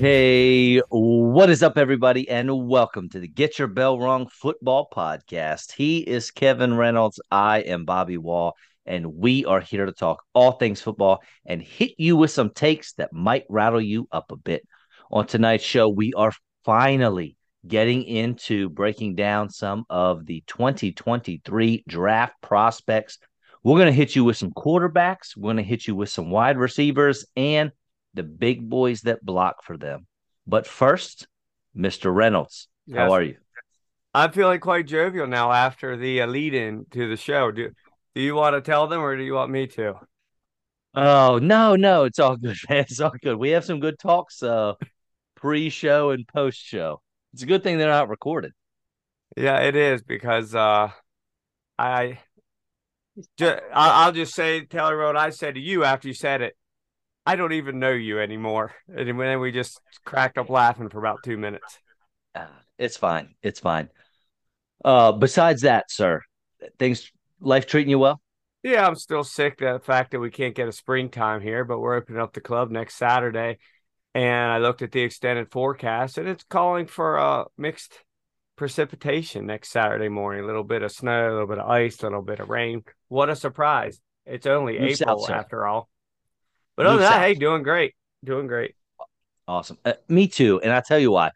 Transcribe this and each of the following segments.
Hey, what is up, everybody, and welcome to the Get Your Bell Wrong Football Podcast. He is Kevin Reynolds. I am Bobby Wall, and we are here to talk all things football and hit you with some takes that might rattle you up a bit. On tonight's show, we are finally getting into breaking down some of the 2023 draft prospects. We're going to hit you with some quarterbacks, we're going to hit you with some wide receivers, and the big boys that block for them. But first, Mr. Reynolds, yes. how are you? I'm feeling quite jovial now after the uh, lead in to the show. Do, do you want to tell them or do you want me to? Oh, no, no, it's all good, man. It's all good. We have some good talks uh pre-show and post-show. It's a good thing they're not recorded. Yeah, it is because uh I I'll just say tell her what I said to you after you said it. I don't even know you anymore. And then we just cracked up laughing for about two minutes. Uh, it's fine. It's fine. Uh, besides that, sir, things life treating you well? Yeah, I'm still sick. The fact that we can't get a springtime here, but we're opening up the club next Saturday. And I looked at the extended forecast, and it's calling for uh, mixed precipitation next Saturday morning. A little bit of snow, a little bit of ice, a little bit of rain. What a surprise! It's only Move April south, after all. But other than that, hey, doing great, doing great. Awesome. Uh, me too. And I tell you why.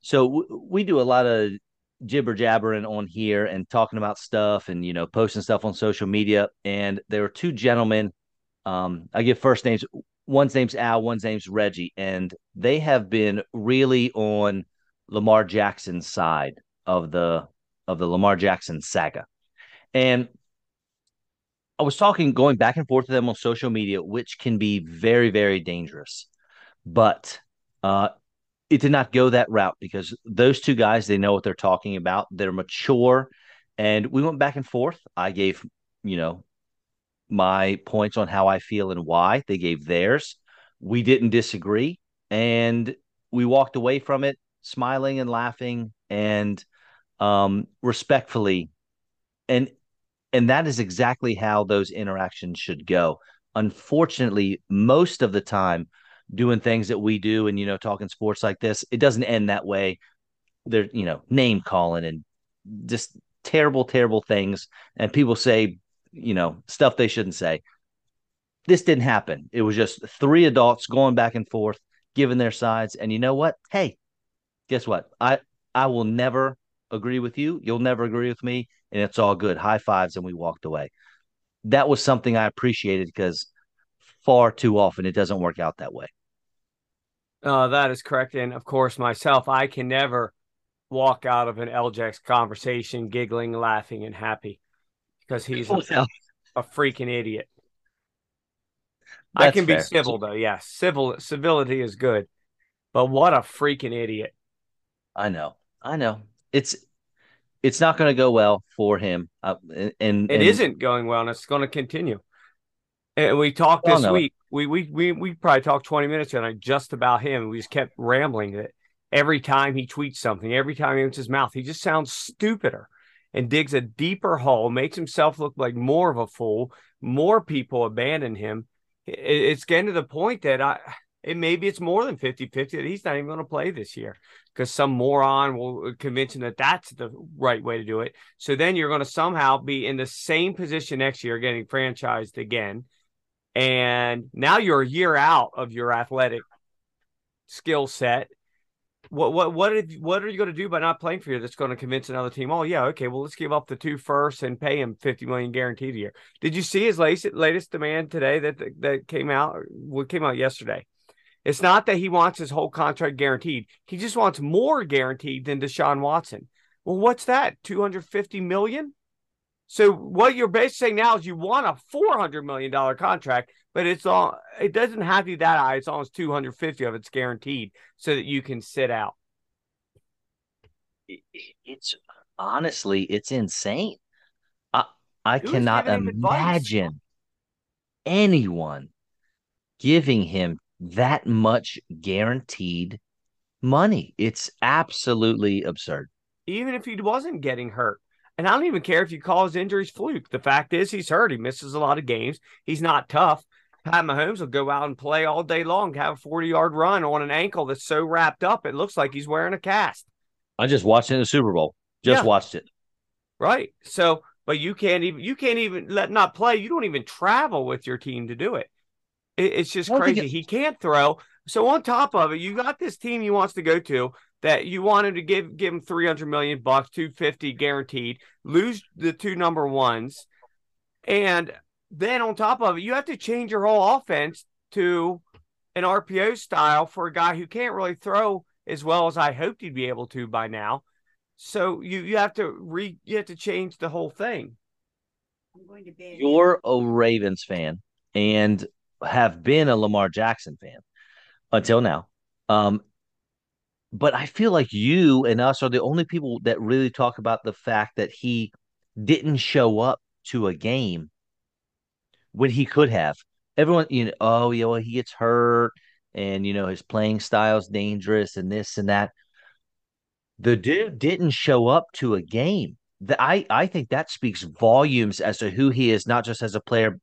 So w- we do a lot of jibber jabbering on here and talking about stuff and you know posting stuff on social media. And there were two gentlemen. Um, I give first names. One's name's Al. One's name's Reggie, and they have been really on Lamar Jackson's side of the of the Lamar Jackson saga. And I was talking, going back and forth with them on social media, which can be very, very dangerous. But uh, it did not go that route because those two guys, they know what they're talking about. They're mature. And we went back and forth. I gave, you know, my points on how I feel and why. They gave theirs. We didn't disagree. And we walked away from it smiling and laughing and um, respectfully. And and that is exactly how those interactions should go. Unfortunately, most of the time, doing things that we do and you know talking sports like this, it doesn't end that way. They're you know name calling and just terrible, terrible things, and people say you know stuff they shouldn't say. This didn't happen. It was just three adults going back and forth, giving their sides. And you know what? Hey, guess what? I I will never agree with you. You'll never agree with me and it's all good. High fives, and we walked away. That was something I appreciated because far too often it doesn't work out that way. Uh, that is correct. And of course, myself, I can never walk out of an LJax conversation giggling, laughing, and happy because he's a, a freaking idiot. That's I can fair. be civil though. Yes, civil civility is good, but what a freaking idiot! I know. I know. It's it's not going to go well for him. Uh, and, and it not going well, and it's going to continue. And we talked this week. We, we we we probably talked twenty minutes and just about him. We just kept rambling that every time he tweets something, every time he opens his mouth, he just sounds stupider and digs a deeper hole, makes himself look like more of a fool. More people abandon him. It's getting to the point that I and maybe it's more than 50 50 that he's not even going to play this year because some moron will uh, convince him that that's the right way to do it. So then you're going to somehow be in the same position next year, getting franchised again. And now you're a year out of your athletic skill set. What what what if, what are you going to do by not playing for you that's going to convince another team? Oh yeah, okay, well let's give up the two first and pay him fifty million guaranteed a year. Did you see his latest latest demand today that that came out? What came out yesterday? It's not that he wants his whole contract guaranteed. He just wants more guaranteed than Deshaun Watson. Well, what's that? 250 million? So what you're basically saying now is you want a 400 million dollar contract, but it's all it doesn't have to be that high. It's almost 250 of it's guaranteed so that you can sit out. It's honestly, it's insane. I I cannot imagine. anyone giving him that much guaranteed money. It's absolutely absurd. Even if he wasn't getting hurt. And I don't even care if you call his injuries fluke. The fact is, he's hurt. He misses a lot of games. He's not tough. Pat Mahomes will go out and play all day long, have a 40 yard run on an ankle that's so wrapped up, it looks like he's wearing a cast. I just watched it in the Super Bowl. Just yeah. watched it. Right. So, but you can't even, you can't even let not play. You don't even travel with your team to do it. it it's just crazy. It... He can't throw. So on top of it, you got this team he wants to go to that you wanted to give give him 300 million bucks, 250 guaranteed, lose the two number ones. And then on top of it, you have to change your whole offense to an RPO style for a guy who can't really throw as well as I hoped he'd be able to by now. So you you have to re you have to change the whole thing. You're a Ravens fan and have been a Lamar Jackson fan until now. Um, but I feel like you and us are the only people that really talk about the fact that he didn't show up to a game when he could have. Everyone, you know, oh, yeah, know, he gets hurt and, you know, his playing style's dangerous and this and that. The dude didn't show up to a game. The, I, I think that speaks volumes as to who he is, not just as a player,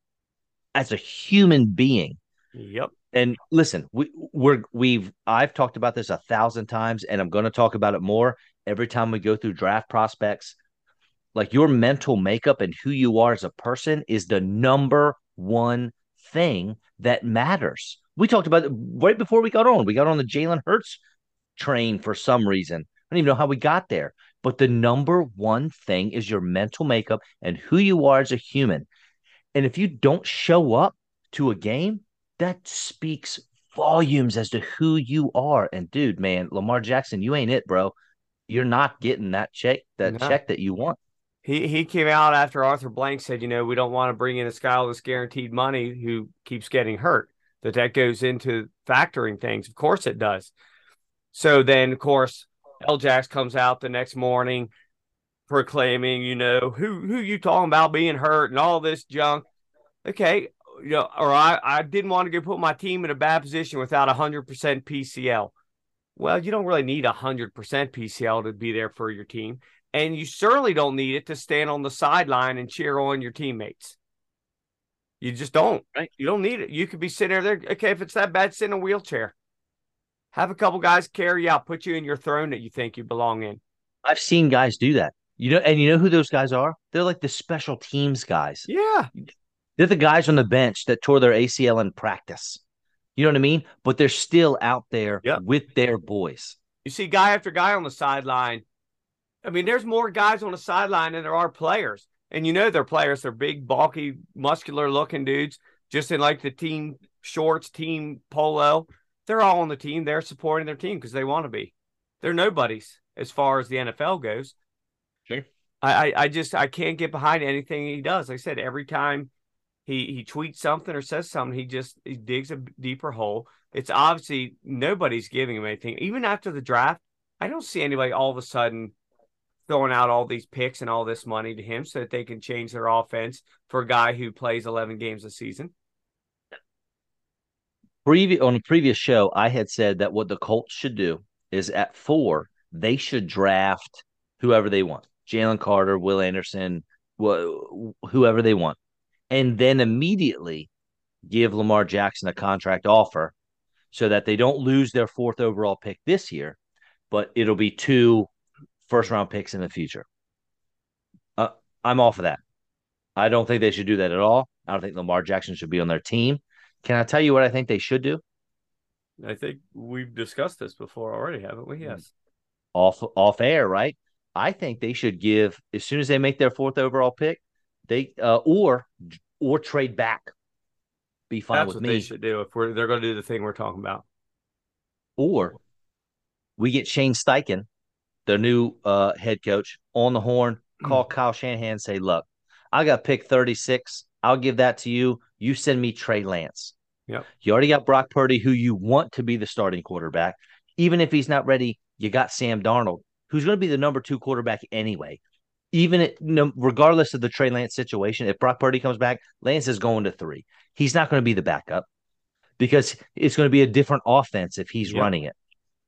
as a human being. Yep. And listen, we we're we've I've talked about this a thousand times, and I'm going to talk about it more every time we go through draft prospects. Like your mental makeup and who you are as a person is the number one thing that matters. We talked about it right before we got on. We got on the Jalen Hurts train for some reason. I don't even know how we got there. But the number one thing is your mental makeup and who you are as a human. And if you don't show up to a game, that speaks volumes as to who you are. And dude, man, Lamar Jackson, you ain't it, bro. You're not getting that check, that no. check that you want. He he came out after Arthur Blank said, you know, we don't want to bring in a guy with guaranteed money who keeps getting hurt. That that goes into factoring things. Of course it does. So then, of course, L-Jax comes out the next morning proclaiming, you know, who who you talking about being hurt and all this junk. Okay, you know, or I, I didn't want to go put my team in a bad position without 100% PCL. Well, you don't really need 100% PCL to be there for your team. And you certainly don't need it to stand on the sideline and cheer on your teammates. You just don't. Right. You don't need it. You could be sitting there. Okay, if it's that bad, sit in a wheelchair. Have a couple guys carry you out, put you in your throne that you think you belong in. I've seen guys do that. You know, and you know who those guys are? They're like the special teams guys. Yeah. They're the guys on the bench that tore their ACL in practice. You know what I mean? But they're still out there yep. with their boys. You see guy after guy on the sideline. I mean, there's more guys on the sideline than there are players. And you know they're players. They're big, bulky, muscular looking dudes, just in like the team shorts, team polo. They're all on the team. They're supporting their team because they want to be. They're nobodies as far as the NFL goes. Sure. I, I, I just I can't get behind anything he does. Like I said, every time he he tweets something or says something, he just he digs a deeper hole. It's obviously nobody's giving him anything. Even after the draft, I don't see anybody all of a sudden throwing out all these picks and all this money to him so that they can change their offense for a guy who plays 11 games a season. Previ- on a previous show, I had said that what the Colts should do is at four, they should draft whoever they want Jalen Carter, Will Anderson, wh- whoever they want and then immediately give Lamar Jackson a contract offer so that they don't lose their fourth overall pick this year, but it'll be two first round picks in the future. Uh, I'm off of that. I don't think they should do that at all. I don't think Lamar Jackson should be on their team. Can I tell you what I think they should do? I think we've discussed this before already, haven't we? Yes. Off off air, right? I think they should give as soon as they make their fourth overall pick, they uh, or or trade back. Be fine That's with what me. They should do if we're they're going to do the thing we're talking about. Or we get Shane Steichen, their new uh, head coach, on the horn. Call Kyle Shanahan. Say, look, I got pick thirty six. I'll give that to you. You send me Trey Lance. Yep. You already got Brock Purdy, who you want to be the starting quarterback. Even if he's not ready, you got Sam Darnold, who's going to be the number two quarterback anyway. Even it, no, regardless of the Trey Lance situation, if Brock Purdy comes back, Lance is going to three. He's not going to be the backup because it's going to be a different offense if he's running it.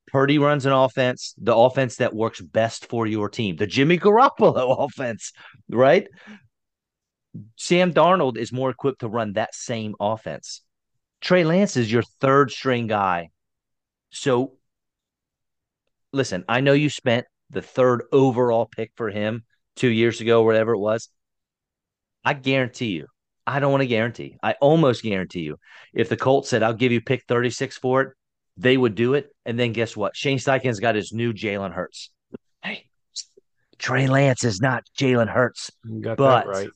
Purdy runs an offense, the offense that works best for your team, the Jimmy Garoppolo offense, right? Sam Darnold is more equipped to run that same offense. Trey Lance is your third string guy. So, listen, I know you spent the third overall pick for him two years ago, whatever it was. I guarantee you, I don't want to guarantee. I almost guarantee you, if the Colts said, I'll give you pick 36 for it, they would do it. And then guess what? Shane Steichen's got his new Jalen Hurts. Hey, Trey Lance is not Jalen Hurts. but, right.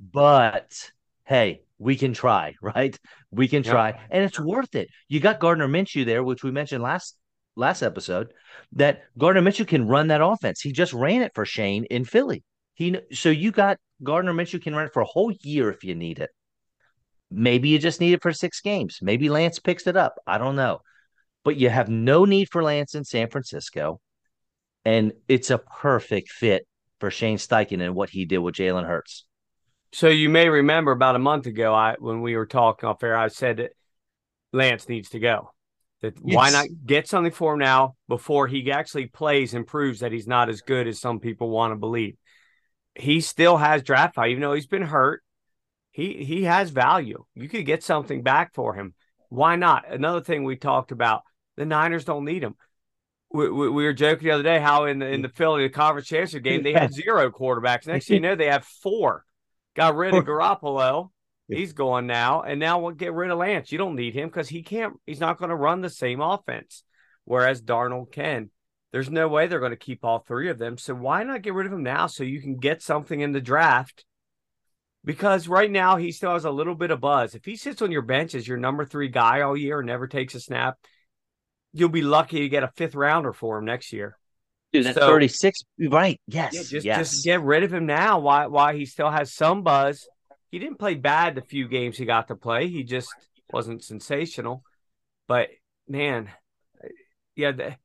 but hey, we can try, right? We can try. And it's worth it. You got Gardner Minshew there, which we mentioned last last episode, that Gardner Minshew can run that offense. He just ran it for Shane in Philly. He so you got Gardner Minshew can run it for a whole year if you need it. Maybe you just need it for six games. Maybe Lance picks it up. I don't know. But you have no need for Lance in San Francisco. And it's a perfect fit for Shane Steichen and what he did with Jalen Hurts. So you may remember about a month ago, I when we were talking off air, I said that Lance needs to go. That yes. why not get something for him now before he actually plays and proves that he's not as good as some people want to believe. He still has draft value, even though he's been hurt. He he has value. You could get something back for him. Why not? Another thing we talked about: the Niners don't need him. We, we, we were joking the other day how in the in the Philly the conference championship game they had zero quarterbacks. Next thing you know, they have four. Got rid of Garoppolo. He's going now, and now we'll get rid of Lance. You don't need him because he can't. He's not going to run the same offense, whereas Darnold can. There's no way they're going to keep all three of them. So why not get rid of him now so you can get something in the draft? Because right now he still has a little bit of buzz. If he sits on your bench as your number three guy all year and never takes a snap, you'll be lucky to get a fifth rounder for him next year. Dude, that's so, 36. Right. Yes. Yeah, just, yes. just get rid of him now. Why why he still has some buzz he didn't play bad the few games he got to play. He just wasn't sensational. But man, yeah, the,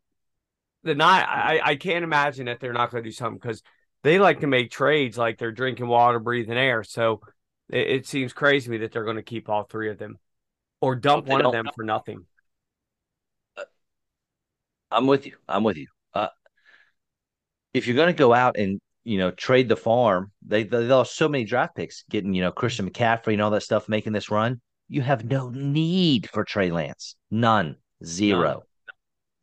the not I, I can't imagine that they're not going to do something because they like to make trades like they're drinking water, breathing air. So it, it seems crazy to me that they're going to keep all three of them or dump one of them for nothing. I'm with you. I'm with you. Uh, if you're going to go out and you know, trade the farm. They they lost so many draft picks, getting you know Christian McCaffrey and all that stuff, making this run. You have no need for Trey Lance, none, zero.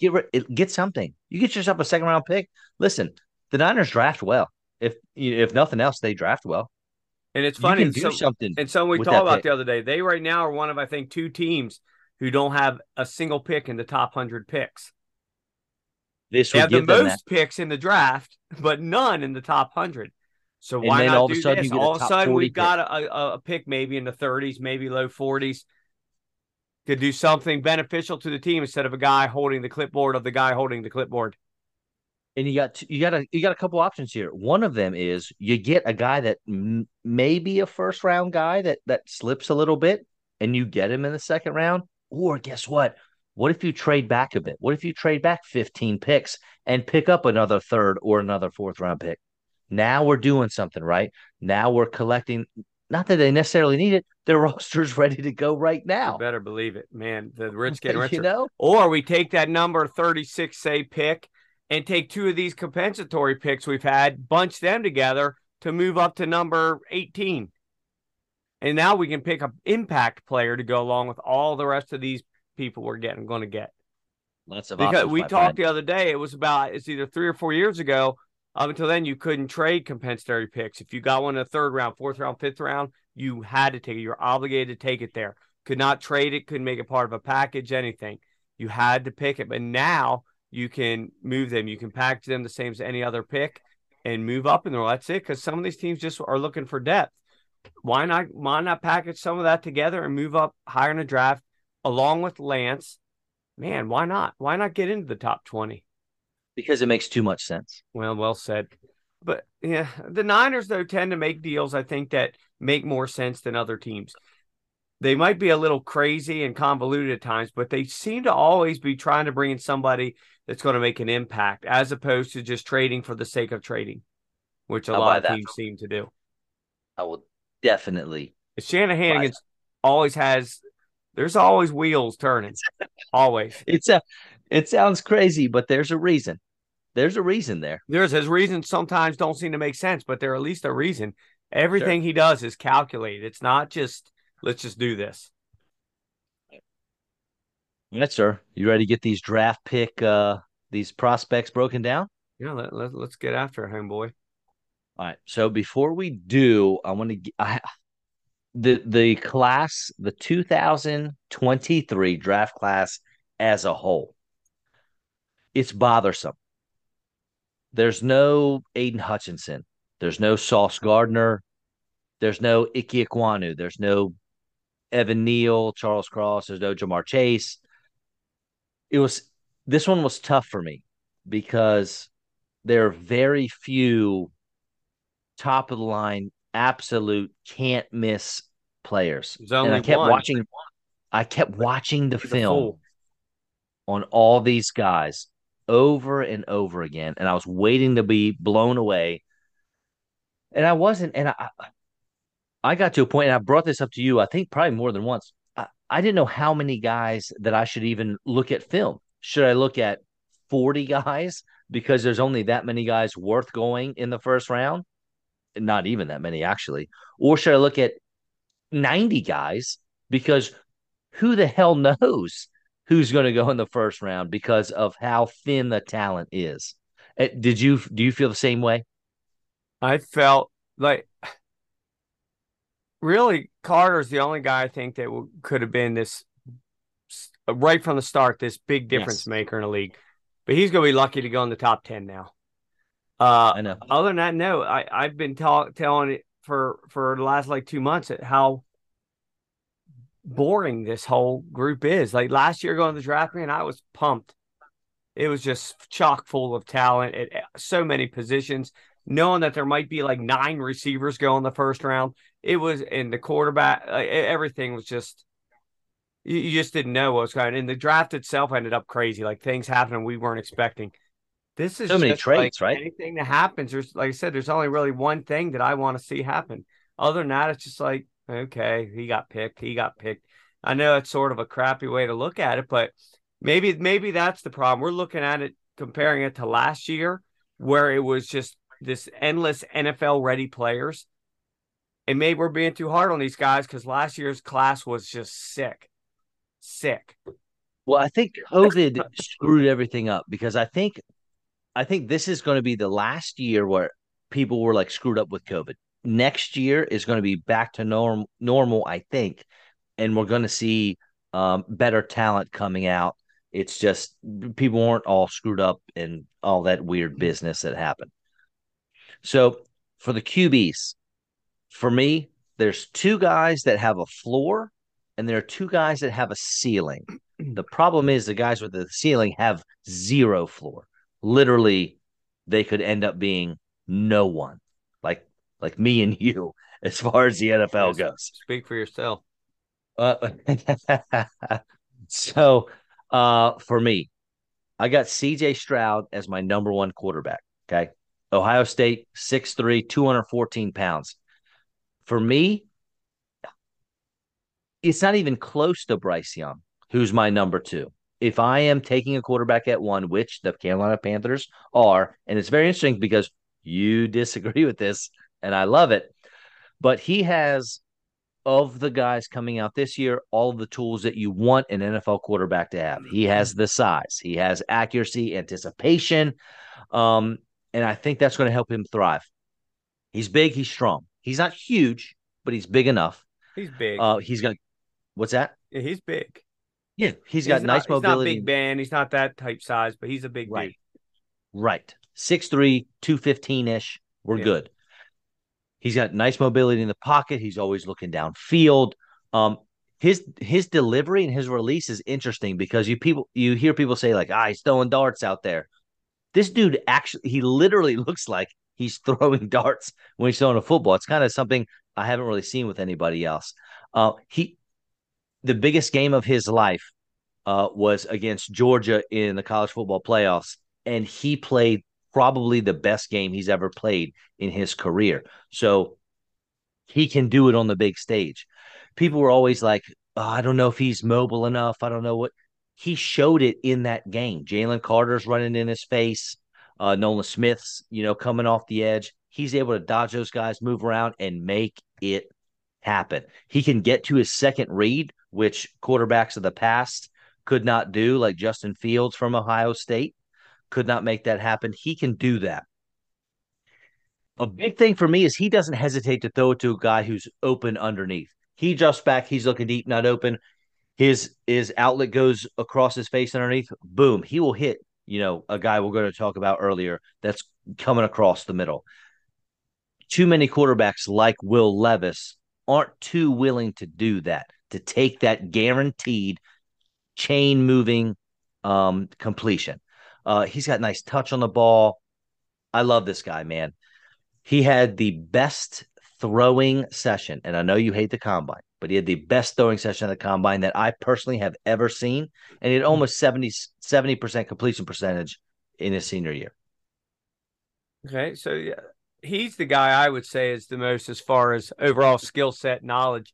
None. Get get something. You get yourself a second round pick. Listen, the Niners draft well. If if nothing else, they draft well. And it's funny. do so, something. And so we talked about pick. the other day. They right now are one of I think two teams who don't have a single pick in the top hundred picks. This they have the most that. picks in the draft, but none in the top hundred. So why not all do of a sudden this? All of a sudden, we've pick. got a, a, pick maybe in the 30s, maybe low 40s. Could do something beneficial to the team instead of a guy holding the clipboard of the guy holding the clipboard. And you got you got a you got a couple options here. One of them is you get a guy that m- may be a first round guy that that slips a little bit, and you get him in the second round. Or guess what? What if you trade back a bit? What if you trade back 15 picks and pick up another third or another fourth round pick? Now we're doing something, right? Now we're collecting. Not that they necessarily need it. Their roster's ready to go right now. You better believe it, man. The rich getting richer. you know? Or we take that number 36, say, pick and take two of these compensatory picks we've had, bunch them together to move up to number 18. And now we can pick an impact player to go along with all the rest of these people were getting going to get. Lots of because we talked friend. the other day. It was about it's either three or four years ago. Up until then, you couldn't trade compensatory picks. If you got one in the third round, fourth round, fifth round, you had to take it. You're obligated to take it there. Could not trade it. Couldn't make it part of a package. Anything. You had to pick it. But now you can move them. You can package them the same as any other pick and move up in there. That's it. Because some of these teams just are looking for depth. Why not? Why not package some of that together and move up higher in the draft? Along with Lance, man, why not? Why not get into the top 20? Because it makes too much sense. Well, well said. But yeah, the Niners, though, tend to make deals, I think, that make more sense than other teams. They might be a little crazy and convoluted at times, but they seem to always be trying to bring in somebody that's going to make an impact as opposed to just trading for the sake of trading. which a I'll lot of teams seem to do. I will definitely. Shanahan always has. There's always wheels turning. always. It's a. It sounds crazy, but there's a reason. There's a reason there. There's his reasons sometimes don't seem to make sense, but there at least a reason. Everything sure. he does is calculated. It's not just let's just do this. Yes, sir. You ready to get these draft pick uh these prospects broken down? Yeah, let, let, let's get after it, homeboy. All right. So before we do, I want to I the the class, the 2023 draft class as a whole. It's bothersome. There's no Aidan Hutchinson. There's no Sauce Gardner. There's no Ike Ekwonu. There's no Evan Neal, Charles Cross. There's no Ja'Marr Chase. It was this one was tough for me because there are very few top of the line, absolute can't miss players. And I kept one. watching. I kept watching the film on all these guys over and over again, and I was waiting to be blown away. And I wasn't, and I, I got to a point, and I brought this up to you. I think probably more than once. I, I didn't know how many guys that I should even look at film. Should I look at forty guys because there's only that many guys worth going in the first round? Not even that many, actually. Or should I look at 90 guys because who the hell knows who's going to go in the first round because of how thin the talent is. Eh, did you do you feel the same way? I felt like really Carter's the only guy I think that could have been this right from the start this big difference yes. maker in the league. But he's going to be lucky to go in the top 10 now. Uh, I know. Other than that, no, I, I've been talk, telling it for, for the last like two months at how boring this whole group is. Like last year going to the draft, man, I was pumped. It was just chock full of talent at so many positions. Knowing that there might be like nine receivers go in the first round, it was in the quarterback. Like, everything was just you, you just didn't know what was going. And the draft itself ended up crazy. Like things happening we weren't expecting. This is so many traits, like right? Anything that happens, there's like I said, there's only really one thing that I want to see happen. Other than that, it's just like okay, he got picked. He got picked. I know it's sort of a crappy way to look at it, but maybe maybe that's the problem. We're looking at it comparing it to last year, where it was just this endless NFL ready players. And maybe we're being too hard on these guys because last year's class was just sick. Sick. Well, I think COVID screwed everything up because I think I think this is going to be the last year where people were like screwed up with COVID next year is going to be back to norm normal, I think, and we're going to see um, better talent coming out. It's just people weren't all screwed up and all that weird business that happened. So for the QBs, for me, there's two guys that have a floor, and there are two guys that have a ceiling. The problem is the guys with the ceiling have zero floor. Literally, they could end up being no one. Like like me and you as far as the NFL goes. Speak for yourself. Uh, so uh, for me, I got CJ Stroud as my number one quarterback. Okay. Ohio State, 6'3, 214 pounds. For me, it's not even close to Bryce Young, who's my number two. If I am taking a quarterback at one, which the Carolina Panthers are, and it's very interesting because you disagree with this and I love it. But he has of the guys coming out this year, all the tools that you want an NFL quarterback to have. He has the size, he has accuracy, anticipation. Um, and I think that's going to help him thrive. He's big, he's strong. He's not huge, but he's big enough. He's big. Uh, he's got what's that? Yeah, he's big. Yeah, he's got nice not, mobility. He's not Big Ben. He's not that type size, but he's a big right. dude. Right. 6'3, 215 ish. We're yeah. good. He's got nice mobility in the pocket. He's always looking downfield. Um, his his delivery and his release is interesting because you people you hear people say like, ah, he's throwing darts out there. This dude actually he literally looks like he's throwing darts when he's throwing a football. It's kind of something I haven't really seen with anybody else. Uh, he the biggest game of his life uh, was against Georgia in the college football playoffs, and he played probably the best game he's ever played in his career. So he can do it on the big stage. People were always like, oh, I don't know if he's mobile enough. I don't know what he showed it in that game. Jalen Carter's running in his face. Uh, Nolan Smith's, you know, coming off the edge. He's able to dodge those guys, move around, and make it happen. He can get to his second read, which quarterbacks of the past could not do, like Justin Fields from Ohio State could not make that happen. He can do that. A big thing for me is he doesn't hesitate to throw it to a guy who's open underneath. He just back, he's looking deep, not open. His his outlet goes across his face underneath. Boom, he will hit. You know, a guy we're going to talk about earlier that's coming across the middle. Too many quarterbacks like Will Levis aren't too willing to do that, to take that guaranteed chain moving um, completion. Uh, he's got nice touch on the ball. I love this guy, man. He had the best throwing session, and I know you hate the combine, but he had the best throwing session at the combine that I personally have ever seen, and he had almost 70 percent completion percentage in his senior year. Okay, so yeah, he's the guy I would say is the most as far as overall skill set knowledge.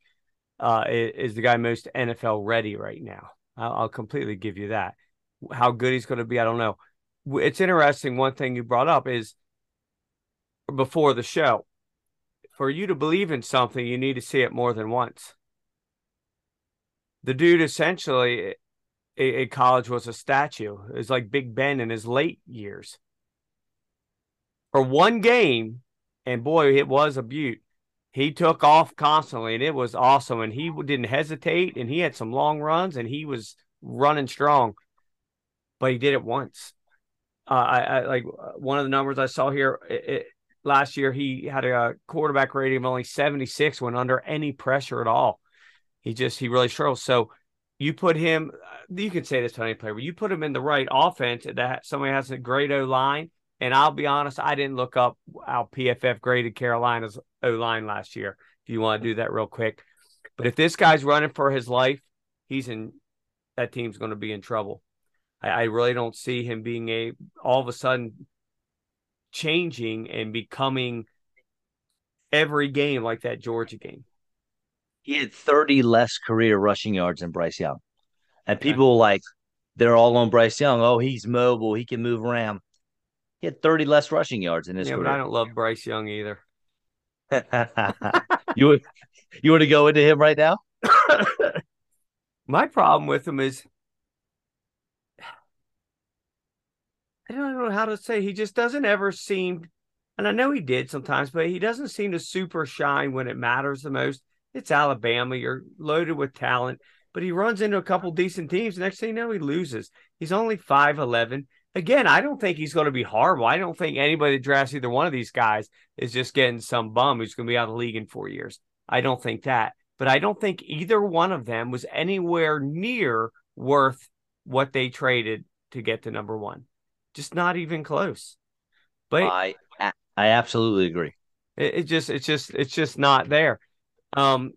Uh, is the guy most NFL ready right now? I'll, completely give you that. How good he's going to be, I don't know. It's interesting. One thing you brought up is before the show. For you to believe in something, you need to see it more than once. The dude essentially in college was a statue. It's like Big Ben in his late years. For one game, and boy, it was a beaut. He took off constantly, and it was awesome. And he didn't hesitate, and he had some long runs, and he was running strong. But he did it once. Uh, I, I, like one of the numbers I saw here. It, it, last year, he had a quarterback rating of only seventy six when under any pressure at all. He just he really struggles So you put him. You can say this to any player, but you put him in the right offense that somebody has a great O line and I'll be honest, I didn't look up how PFF graded Carolina's O line last year. If you want to do that real quick, but if this guy's running for his life, he's in. That team's going to be in trouble. I, I really don't see him being a all of a sudden changing and becoming every game like that Georgia game. He had 30 less career rushing yards than Bryce Young. And people okay. like, they're all on Bryce Young. Oh, he's mobile. He can move around. He had 30 less rushing yards in his yeah, career. but I don't love Bryce Young either. you would you want to go into him right now? My problem with him is I don't know how to say. He just doesn't ever seem, and I know he did sometimes, but he doesn't seem to super shine when it matters the most. It's Alabama. You're loaded with talent, but he runs into a couple decent teams. Next thing you know, he loses. He's only 5'11 again, I don't think he's going to be horrible. I don't think anybody that drafts either one of these guys is just getting some bum who's going to be out of the league in four years. I don't think that. But I don't think either one of them was anywhere near worth what they traded to get to number one. Just not even close. But I I absolutely agree. It, it just it's just it's just not there. Um,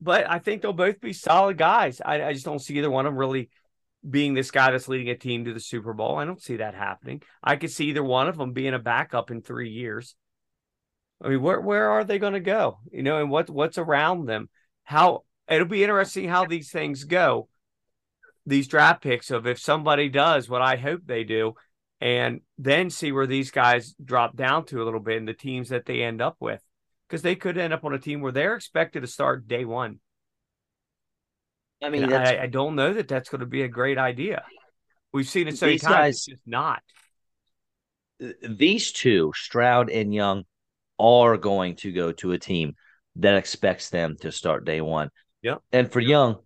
but I think they'll both be solid guys. I, I just don't see either one of them really being this guy that's leading a team to the Super Bowl. I don't see that happening. I could see either one of them being a backup in three years. I mean, where where are they going to go? You know, and what what's around them? How it'll be interesting how these things go. These draft picks of if somebody does what I hope they do, and then see where these guys drop down to a little bit and the teams that they end up with, because they could end up on a team where they're expected to start day one. I mean, I, I, don't know that that's going to be a great idea. We've seen it so many times. Guys, it's just not. These two, Stroud and Young, are going to go to a team that expects them to start day one. Yeah. And for Young,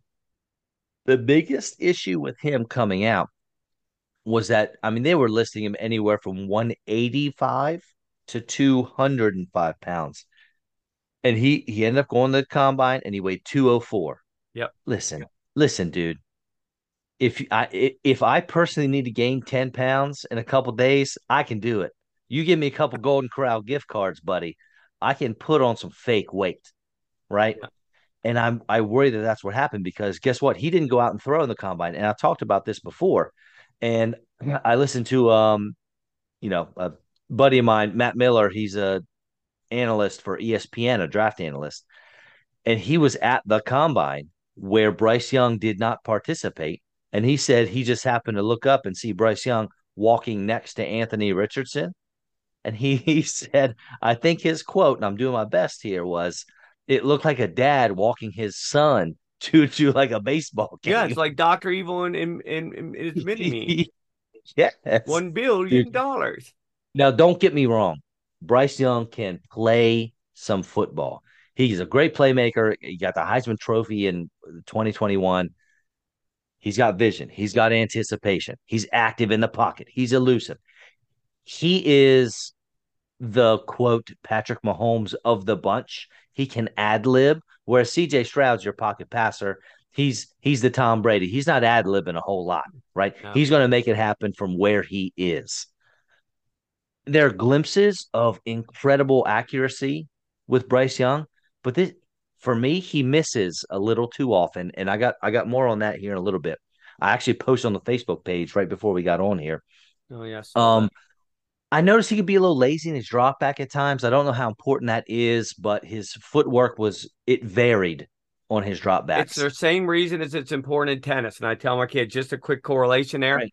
the biggest issue with him coming out was that I mean they were listing him anywhere from 185 to 205 pounds. And he he ended up going to the combine and he weighed 204. Yep. Listen, listen, dude. If I if I personally need to gain 10 pounds in a couple days, I can do it. You give me a couple Golden Corral gift cards, buddy. I can put on some fake weight, right? And I'm I worry that that's what happened because guess what? He didn't go out and throw in the combine. And I talked about this before, and I listened to um you know, a buddy of mine, Matt Miller, he's a analyst for ESPN, a draft analyst, and he was at the combine where Bryce Young did not participate. And he said he just happened to look up and see Bryce Young walking next to Anthony Richardson. And he, he said, I think his quote, and I'm doing my best here, was it looked like a dad walking his son to to like a baseball game. Yeah, it's like Doctor Evil in in, in, in his mini me. yes. One billion dollars. Now, don't get me wrong. Bryce Young can play some football. He's a great playmaker. He got the Heisman Trophy in 2021. He's got vision. He's got anticipation. He's active in the pocket. He's elusive. He is the quote Patrick Mahomes of the bunch. He can ad lib, whereas CJ Stroud's your pocket passer. He's he's the Tom Brady. He's not ad libbing a whole lot, right? No. He's going to make it happen from where he is. There are glimpses of incredible accuracy with Bryce Young, but this for me, he misses a little too often. And I got I got more on that here in a little bit. I actually posted on the Facebook page right before we got on here. Oh yes. Um. I noticed he could be a little lazy in his drop back at times. I don't know how important that is, but his footwork was it varied on his drop backs. It's the same reason as it's important in tennis. And I tell my kid just a quick correlation there. Right.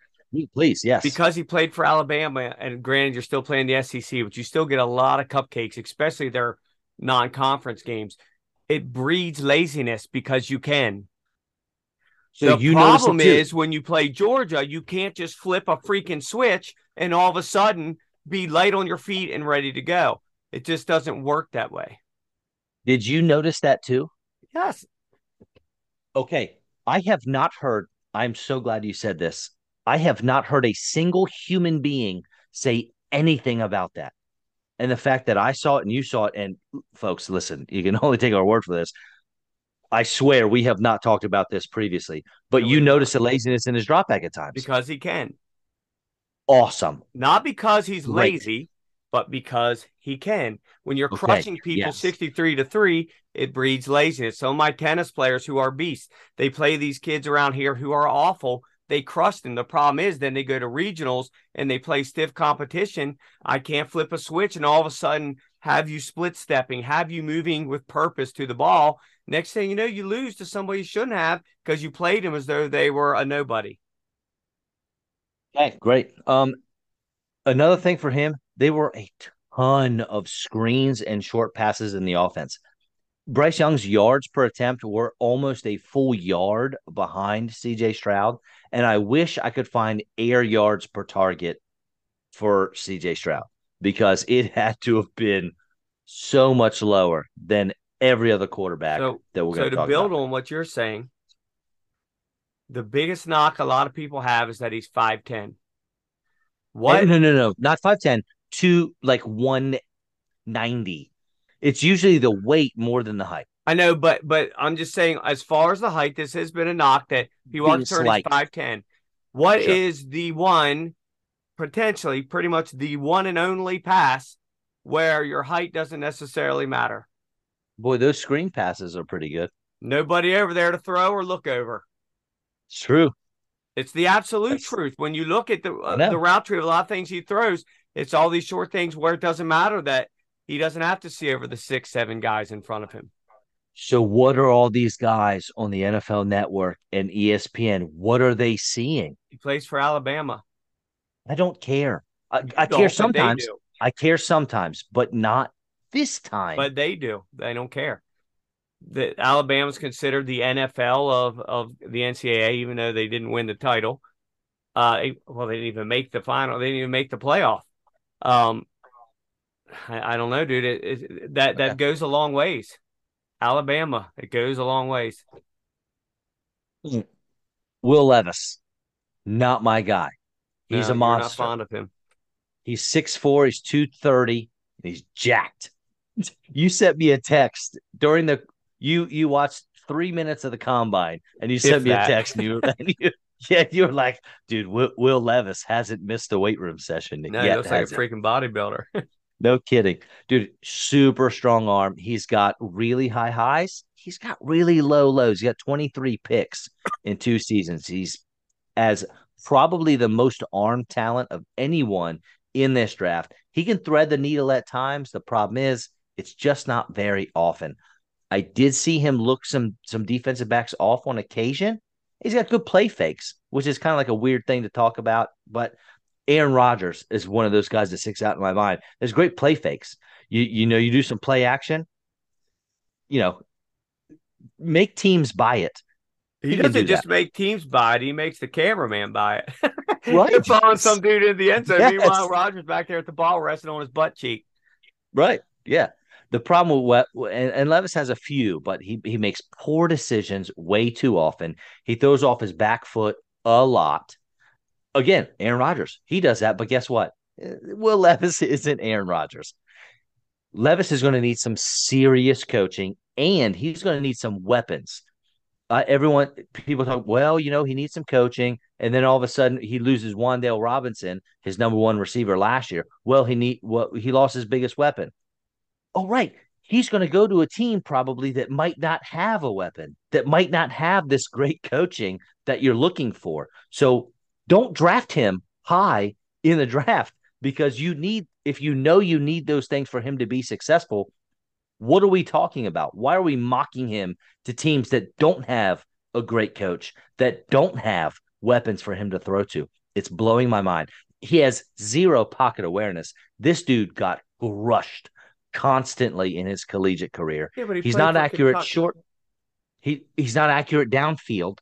Please, yes. Because he played for Alabama, and granted, you're still playing the SEC, but you still get a lot of cupcakes, especially their non-conference games. It breeds laziness because you can. So the problem is when you play Georgia, you can't just flip a freaking switch and all of a sudden be light on your feet and ready to go. It just doesn't work that way. Did you notice that too? Yes. Okay. I have not heard, I'm so glad you said this. I have not heard a single human being say anything about that. And the fact that I saw it and you saw it, and folks, listen, you can only take our word for this. I swear we have not talked about this previously, but no, you notice the laziness in his drop back at times because he can awesome. Not because he's Great. lazy, but because he can. When you're okay. crushing people yes. 63 to 3, it breeds laziness. So my tennis players who are beasts, they play these kids around here who are awful. They crush them. The problem is then they go to regionals and they play stiff competition. I can't flip a switch and all of a sudden have you split stepping, have you moving with purpose to the ball. Next thing you know, you lose to somebody you shouldn't have because you played them as though they were a nobody. Okay, great. Um, another thing for him, they were a ton of screens and short passes in the offense. Bryce Young's yards per attempt were almost a full yard behind CJ Stroud. And I wish I could find air yards per target for CJ Stroud because it had to have been so much lower than every other quarterback so, that we're going to So to build about. on what you're saying, the biggest knock a lot of people have is that he's 5'10. What? No, no, no, not 5'10, to like 190. It's usually the weight more than the height. I know, but but I'm just saying, as far as the height, this has been a knock that he walks turn is 5'10. What sure. is the one, potentially, pretty much the one and only pass where your height doesn't necessarily matter? Boy, those screen passes are pretty good. Nobody over there to throw or look over. It's true. It's the absolute That's, truth. When you look at the uh, the route tree of a lot of things he throws, it's all these short things where it doesn't matter that he doesn't have to see over the six, seven guys in front of him. So, what are all these guys on the NFL Network and ESPN? What are they seeing? He plays for Alabama. I don't care. I, I care sometimes. I care sometimes, but not this time. But they do. They don't care that Alabama's considered the NFL of of the NCAA, even though they didn't win the title. Uh, well, they didn't even make the final. They didn't even make the playoff. Um, I, I don't know, dude. It, it, that that goes a long ways. Alabama, it goes a long ways. Hmm. Will Levis, not my guy. He's no, a monster. I'm not fond of him. He's six four. He's two thirty. He's jacked. You sent me a text during the you you watched three minutes of the combine and you sent if me that. a text and you, and you yeah you were like dude will, will, levis hasn't missed a weight room session no yet, he looks like a freaking bodybuilder no kidding dude super strong arm he's got really high highs he's got really low lows he got 23 picks in two seasons he's as probably the most arm talent of anyone in this draft. He can thread the needle at times. The problem is it's just not very often. I did see him look some some defensive backs off on occasion. He's got good play fakes, which is kind of like a weird thing to talk about, but Aaron Rodgers is one of those guys that sticks out in my mind. There's great play fakes. You you know, you do some play action, you know, make teams buy it. He, he doesn't do just that. make teams buy it; he makes the cameraman buy it. right, following some dude in the end zone. Yes. Meanwhile, Rodgers back there at the ball, resting on his butt cheek. Right. Yeah. The problem with what and, and Levis has a few, but he he makes poor decisions way too often. He throws off his back foot a lot. Again, Aaron Rodgers, he does that, but guess what? Will Levis isn't Aaron Rodgers. Levis is going to need some serious coaching and he's going to need some weapons. Uh, everyone, people talk, well, you know, he needs some coaching. And then all of a sudden he loses Wan'Dale Robinson, his number one receiver last year. Well, he need well, he lost his biggest weapon. Oh, right. He's going to go to a team probably that might not have a weapon, that might not have this great coaching that you're looking for. So don't draft him high in the draft because you need, if you know you need those things for him to be successful, what are we talking about? Why are we mocking him to teams that don't have a great coach, that don't have weapons for him to throw to? It's blowing my mind. He has zero pocket awareness. This dude got crushed constantly in his collegiate career. Yeah, he he's not accurate Kentucky. short. He he's not accurate downfield.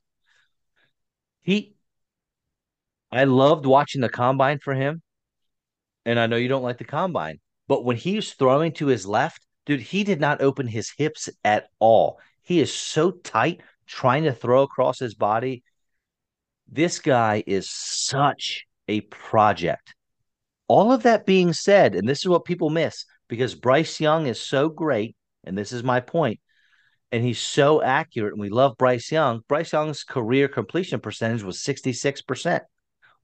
He I loved watching the combine for him. And I know you don't like the combine, but when he's throwing to his left, dude, he did not open his hips at all. He is so tight trying to throw across his body. This guy is such a project. All of that being said, and this is what people miss because Bryce Young is so great, and this is my point, and he's so accurate, and we love Bryce Young. Bryce Young's career completion percentage was 66%.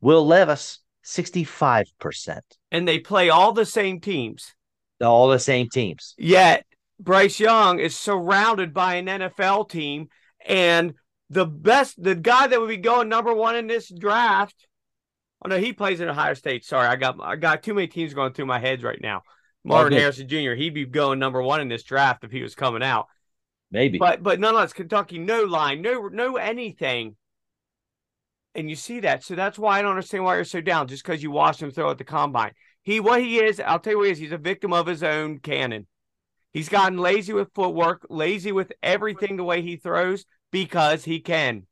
Will Levis, 65%. And they play all the same teams all the same teams. Yet Bryce Young is surrounded by an NFL team, and the best, the guy that would be going number one in this draft. Oh no, he plays in Ohio State. Sorry, I got I got too many teams going through my heads right now. Marvin okay. Harrison Jr. He'd be going number one in this draft if he was coming out. Maybe, but but nonetheless, Kentucky no line, no no anything, and you see that. So that's why I don't understand why you're so down. Just because you watched him throw at the combine. He what he is, I'll tell you what he is. He's a victim of his own cannon. He's gotten lazy with footwork, lazy with everything the way he throws because he can.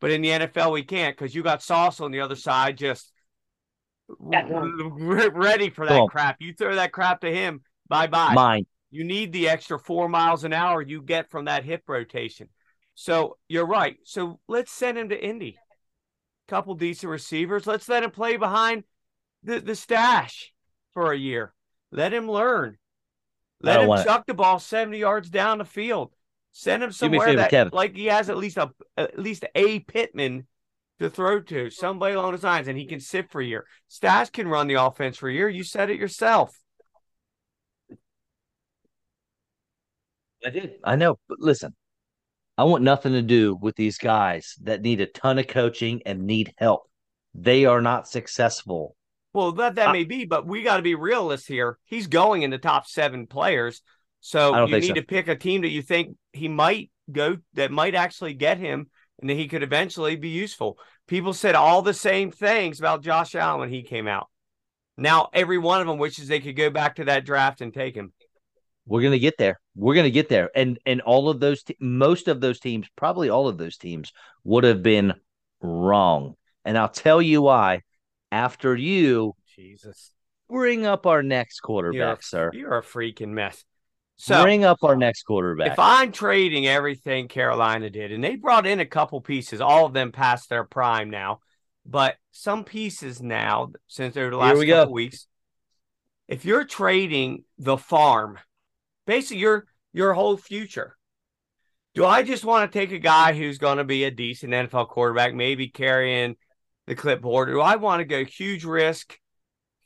But in the NFL, we can't because you got Sauce on the other side just ready for that cool. crap. You throw that crap to him, bye bye. Mine. You need the extra four miles an hour you get from that hip rotation. So you're right. So let's send him to Indy. Couple decent receivers. Let's let him play behind the, the stash for a year. Let him learn. Let him chuck the ball 70 yards down the field. Send him somewhere favor, that Kevin. like he has at least a at least a Pittman to throw to, somebody along his lines, and he can sit for a year. Stash can run the offense for a year. You said it yourself. I did. I know. But listen, I want nothing to do with these guys that need a ton of coaching and need help. They are not successful well, that that uh, may be, but we got to be realists here. He's going in the top seven players, so you need so. to pick a team that you think he might go that might actually get him, and that he could eventually be useful. People said all the same things about Josh Allen when he came out. Now every one of them wishes they could go back to that draft and take him. We're gonna get there. We're gonna get there, and and all of those, te- most of those teams, probably all of those teams, would have been wrong. And I'll tell you why after you Jesus bring up our next quarterback, you're, sir. You're a freaking mess. So bring up our next quarterback. If I'm trading everything Carolina did, and they brought in a couple pieces, all of them past their prime now, but some pieces now since over the last couple go. weeks. If you're trading the farm, basically your your whole future. Do I just want to take a guy who's going to be a decent NFL quarterback, maybe carrying the clipboard? Do I want to go huge risk,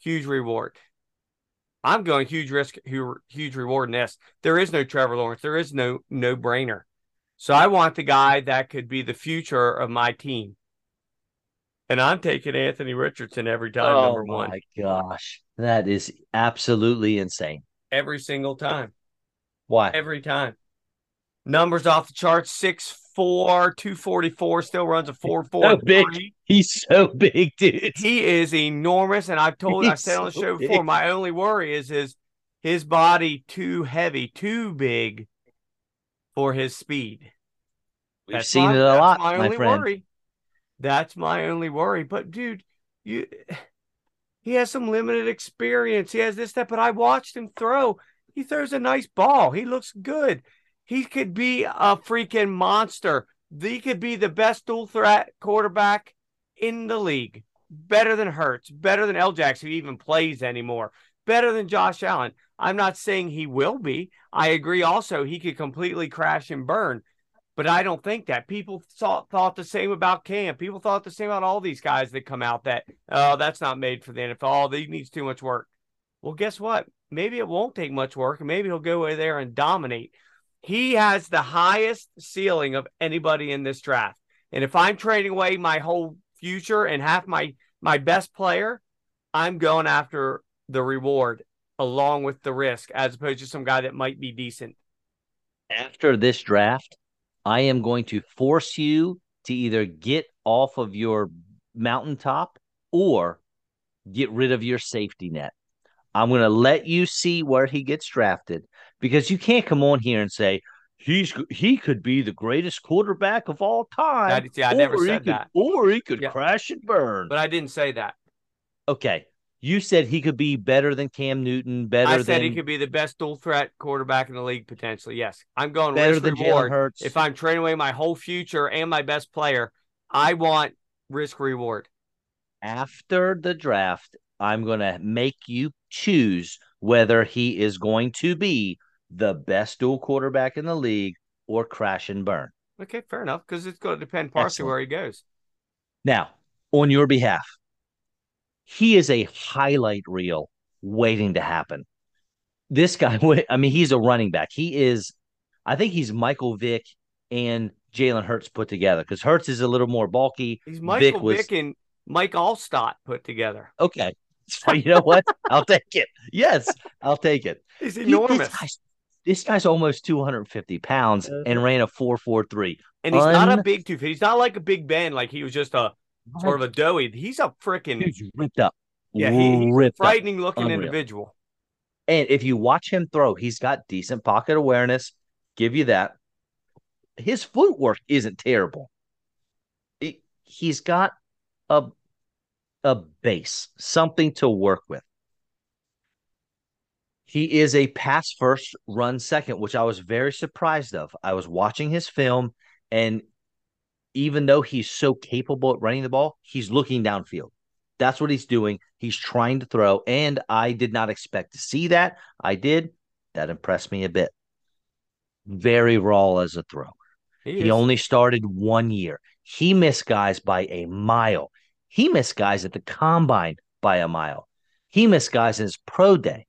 huge reward? I'm going huge risk, huge reward in this. There is no Trevor Lawrence. There is no no brainer. So I want the guy that could be the future of my team. And I'm taking Anthony Richardson every time, oh number one. Oh my gosh. That is absolutely insane. Every single time. Why? Every time. Numbers off the charts, six four, 244, still runs a 4 4. So big. He's so big, dude. He is enormous. And I've told He's I said on the show before, my only worry is his his body too heavy, too big for his speed. We've that's seen my, it a lot, my, my friend. Worry. That's my only worry. But dude, you he has some limited experience. He has this, that, but I watched him throw. He throws a nice ball. He looks good. He could be a freaking monster. He could be the best dual threat quarterback in the league. Better than Hurts, better than. Jackson, who even plays anymore, better than Josh Allen. I'm not saying he will be. I agree also he could completely crash and burn. But I don't think that people thought thought the same about Cam. People thought the same about all these guys that come out that oh that's not made for the NFL. He needs too much work. Well, guess what? Maybe it won't take much work, maybe he'll go over there and dominate. He has the highest ceiling of anybody in this draft. And if I'm trading away my whole future and half my my best player, I'm going after the reward along with the risk, as opposed to some guy that might be decent. After this draft, I am going to force you to either get off of your mountaintop or get rid of your safety net. I'm going to let you see where he gets drafted because you can't come on here and say he's he could be the greatest quarterback of all time. That, yeah, I never said could, that. Or he could yeah. crash and burn. But I didn't say that. Okay. You said he could be better than Cam Newton. Better. Than I said than, he could be the best dual threat quarterback in the league potentially. Yes, I'm going better risk than reward. Hurts. If I'm trading away my whole future and my best player, I want risk reward. After the draft, I'm going to make you choose whether he is going to be the best dual quarterback in the league or crash and burn. Okay, fair enough. Because it's going to depend partially where he goes. Now, on your behalf, he is a highlight reel waiting to happen. This guy, I mean, he's a running back. He is, I think he's Michael Vick and Jalen Hurts put together because Hurts is a little more bulky. He's Michael Vick, was, Vick and Mike Alstott put together. Okay. So you know what? I'll take it. Yes, I'll take it. He's enormous. He, this, guy's, this, guy's, almost 250 pounds and ran a 4.43. And he's Un- not a big tooth. He's not like a big Ben, like he was just a sort of a doughy. He's a freaking ripped up. Yeah, he, he's ripped frightening up. looking Unreal. individual. And if you watch him throw, he's got decent pocket awareness. Give you that. His footwork isn't terrible. He, he's got a a base, something to work with. He is a pass first, run second, which I was very surprised of. I was watching his film, and even though he's so capable at running the ball, he's looking downfield. That's what he's doing. He's trying to throw, and I did not expect to see that. I did. That impressed me a bit. Very raw as a thrower. He, he only started one year. He missed guys by a mile. He missed guys at the combine by a mile. He missed guys in his pro day.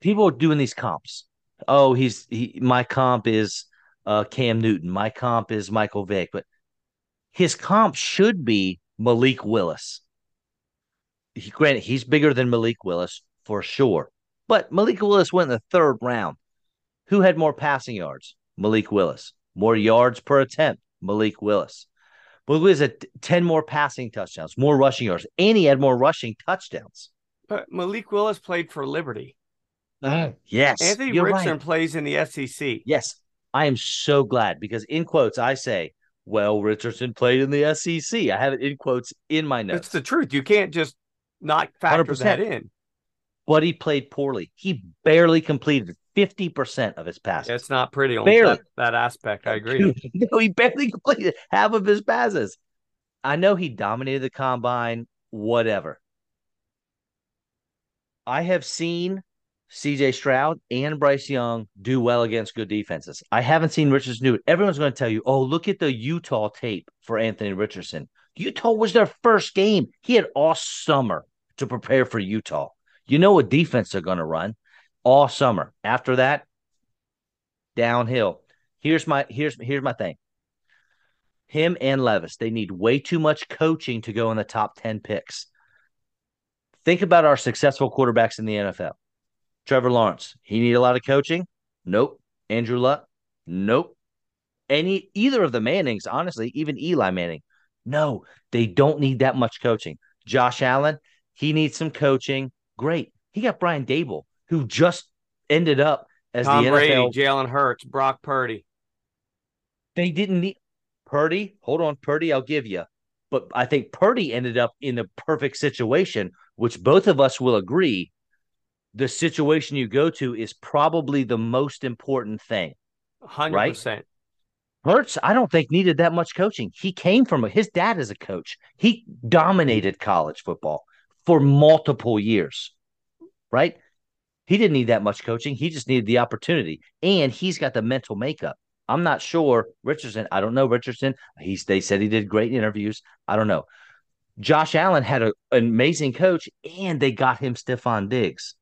People are doing these comps. Oh, he's he my comp is uh, Cam Newton. My comp is Michael Vick, but his comp should be Malik Willis. He, granted, he's bigger than Malik Willis for sure, but Malik Willis went in the third round. Who had more passing yards? Malik Willis. More yards per attempt? Malik Willis. Malik Willis had 10 more passing touchdowns, more rushing yards, and he had more rushing touchdowns. But Malik Willis played for Liberty. Uh, yes. Anthony Richardson right. plays in the SEC. Yes. I am so glad because in quotes I say, well, Richardson played in the SEC. I have it in quotes in my notes. It's the truth. You can't just not factor 100%. that in. But he played poorly. He barely completed 50% of his passes. It's not pretty on. That, that aspect. I agree. no, he barely completed half of his passes. I know he dominated the combine, whatever. I have seen CJ Stroud and Bryce Young do well against good defenses. I haven't seen Richardson do it. Everyone's going to tell you, oh, look at the Utah tape for Anthony Richardson. Utah was their first game. He had all summer to prepare for Utah. You know what defense they're going to run all summer. After that, downhill. Here's my here's here's my thing. Him and Levis, they need way too much coaching to go in the top 10 picks. Think about our successful quarterbacks in the NFL. Trevor Lawrence, he need a lot of coaching? Nope. Andrew Luck? Nope. Any either of the Mannings, honestly, even Eli Manning. No, they don't need that much coaching. Josh Allen, he needs some coaching. Great. He got Brian Daboll, who just ended up as Tom the Brady, NFL. Jalen Hurts, Brock Purdy. They didn't need Purdy. Hold on, Purdy, I'll give you. But I think Purdy ended up in the perfect situation, which both of us will agree the situation you go to is probably the most important thing. 100%. Right? Hurts, I don't think needed that much coaching. He came from a, his dad is a coach. He dominated college football for multiple years, right? He didn't need that much coaching. He just needed the opportunity, and he's got the mental makeup. I'm not sure Richardson. I don't know Richardson. He's they said he did great interviews. I don't know. Josh Allen had a, an amazing coach, and they got him Stefon Diggs.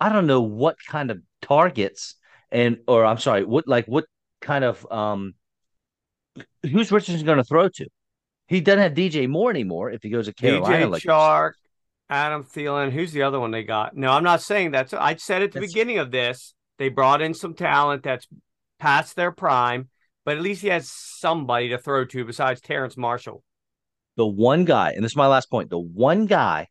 I don't know what kind of targets and or I'm sorry, what like what kind of um who's Richardson going to throw to? He doesn't have DJ Moore anymore if he goes to Carolina. DJ like Chark, Adam Thielen. Who's the other one they got? No, I'm not saying that. I said at the that's, beginning of this, they brought in some talent that's past their prime, but at least he has somebody to throw to besides Terrace Marshall. The one guy, and this is my last point, the one guy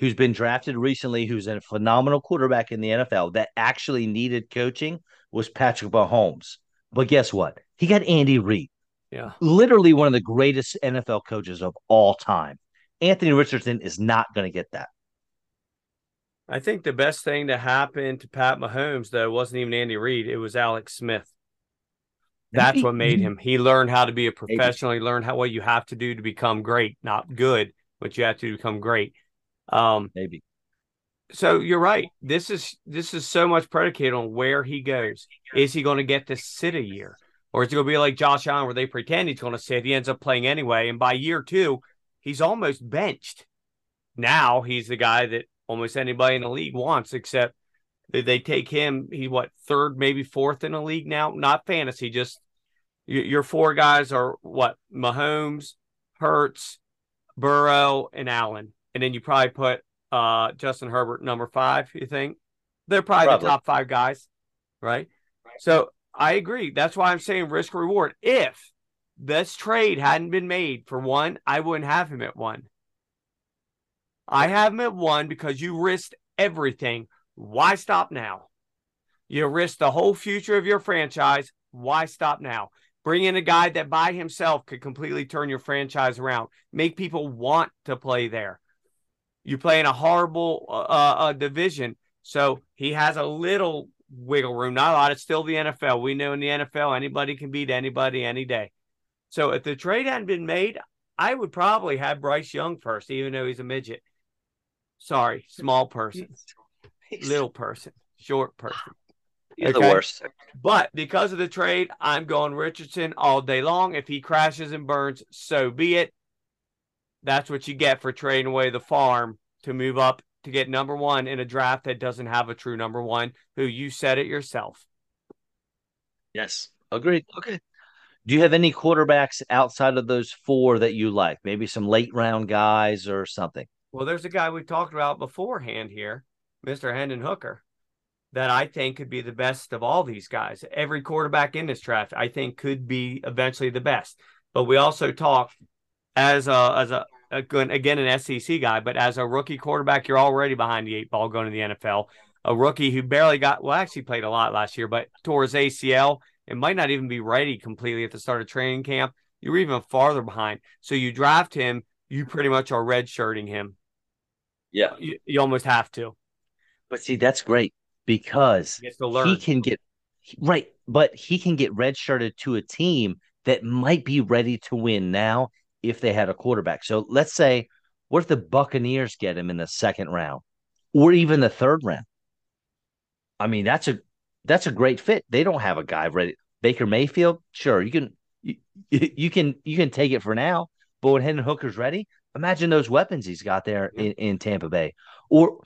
who's been drafted recently, who's a phenomenal quarterback in the NFL that actually needed coaching was Patrick Mahomes. But guess what? He got Andy Reid. Yeah. Literally one of the greatest NFL coaches of all time. Anthony Richardson is not going to get that. I think the best thing to happen to Pat Mahomes, though, wasn't even Andy Reid. It was Alex Smith. That's what made him. He learned how to be a professional. He learned how what you have to do to become great, not good, but you have to become great. Um, Maybe. So you're right. This is this is so much predicated on where he goes. Is he going to get to sit a year, or is it going to be like Josh Allen, where they pretend he's going to sit? He ends up playing anyway, and by year two, he's almost benched. Now he's the guy that almost anybody in the league wants, except they take him. He what third, maybe fourth in the league now. Not fantasy, just your four guys are what Mahomes, Hurts, Burrow, and Allen and then you probably put uh, Justin Herbert number five. You think they're probably, probably, the top five guys, right? So I agree. That's why I'm saying risk reward. If this trade hadn't been made for one, I wouldn't have him at one. I have him at one because you risked everything. Why stop now? You risked the whole future of your franchise. Why stop now? Bring in a guy that by himself could completely turn your franchise around, make people want to play there. You play in a horrible uh, uh, uh, division, so he has a little wiggle room. Not a lot. It's still the NFL. We know in the NFL anybody can beat anybody any day. So if the trade hadn't been made, I would probably have Bryce Young first, even though he's a midget. Sorry, small person, little person, short person. You're okay? the worst. But because of the trade, I'm going Richardson all day long. If he crashes and burns, so be it. That's what you get for trading away the farm to move up to get number one in a draft that doesn't have a true number one, who you said it yourself. Yes, agreed. Okay. Do you have any quarterbacks outside of those four that you like? Maybe some late round guys or something? Well, there's a guy we talked about beforehand here, Mr. Hendon Hooker, that I think could be the best of all these guys. Every quarterback in this draft, I think, could be eventually the best. But we also talked as a as a, again an SEC guy, but as a rookie quarterback, you're already behind the eight ball going to the NFL. A rookie who barely got well, actually played a lot last year, but tore his ACL and might not even be ready completely at the start of training camp. You're even farther behind. So you draft him, you pretty much are redshirting him. Yeah, you, you almost have to. But see, that's great because he, he can get right, but he can get redshirted to a team that might be ready to win now if they had a quarterback. So let's say, what if the Buccaneers get him in the second round or even the third round? I mean, that's a that's a great fit. They don't have a guy ready. Baker Mayfield, sure, you can you, you can you can take it for now, but when Hendon Hooker's ready, imagine those weapons he's got there in, in Tampa Bay. Or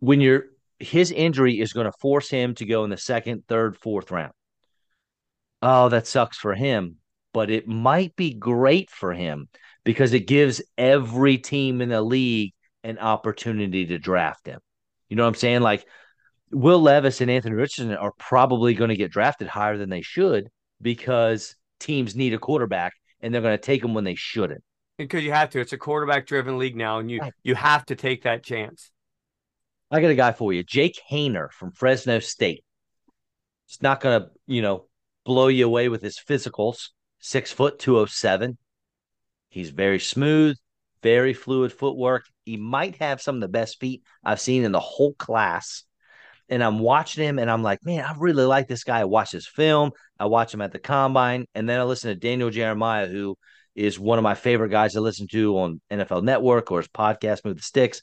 when you're his injury is going to force him to go in the second, third, fourth round. Oh, that sucks for him but it might be great for him because it gives every team in the league an opportunity to draft him. You know what I'm saying? Like Will Levis and Anthony Richardson are probably going to get drafted higher than they should because teams need a quarterback and they're going to take them when they shouldn't. Because you have to. It's a quarterback driven league now, and you you have to take that chance. I got a guy for you, Jake Haener from Fresno State. It's not going to, you know, blow you away with his physicals. Six foot, 207. He's very smooth, very fluid footwork. He might have some of the best feet I've seen in the whole class. And I'm watching him and I'm like, man, I really like this guy. I watch his film. I watch him at the combine. And then I listen to Daniel Jeremiah, who is one of my favorite guys to listen to on NFL Network or his podcast, Move the Sticks.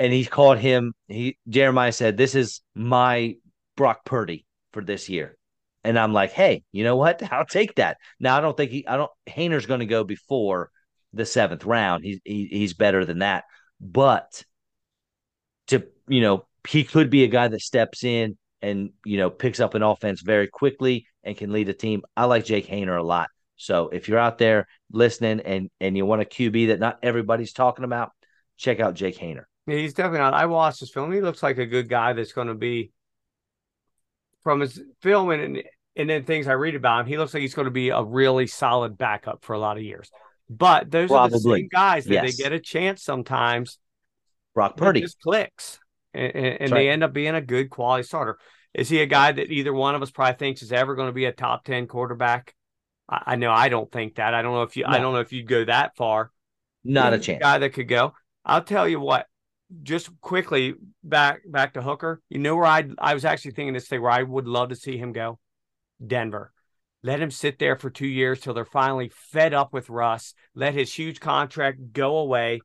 And he called him, he Jeremiah said, This is my Brock Purdy for this year. And I'm like, hey, you know what? I'll take that. Now I don't think he I don't Haener's gonna go before the seventh round. He's he, he's better than that. But to you know, he could be a guy that steps in and you know picks up an offense very quickly and can lead a team. I like Jake Haener a lot. So if you're out there listening and and you want a QB that not everybody's talking about, check out Jake Haener. Yeah, he's definitely not. I watched his film. He looks like a good guy that's going to be from his film and and then things I read about him. He looks like he's going to be a really solid backup for a lot of years. But those Probably. are the same guys that yes. they get a chance sometimes. Brock Purdy just clicks, and, and, they end up being a good quality starter. Is he a guy that either one of us probably thinks is ever going to be a top ten quarterback? I, I know I don't think that. I don't know if you. No. I don't know if you'd go that far. Not He's a chance. guy that could go. I'll tell you what. Just quickly back back to Hooker. You know where I I was actually thinking this thing where I would love to see him go. Denver. Let him sit there for two years till they're finally fed up with Russ. Let his huge contract go away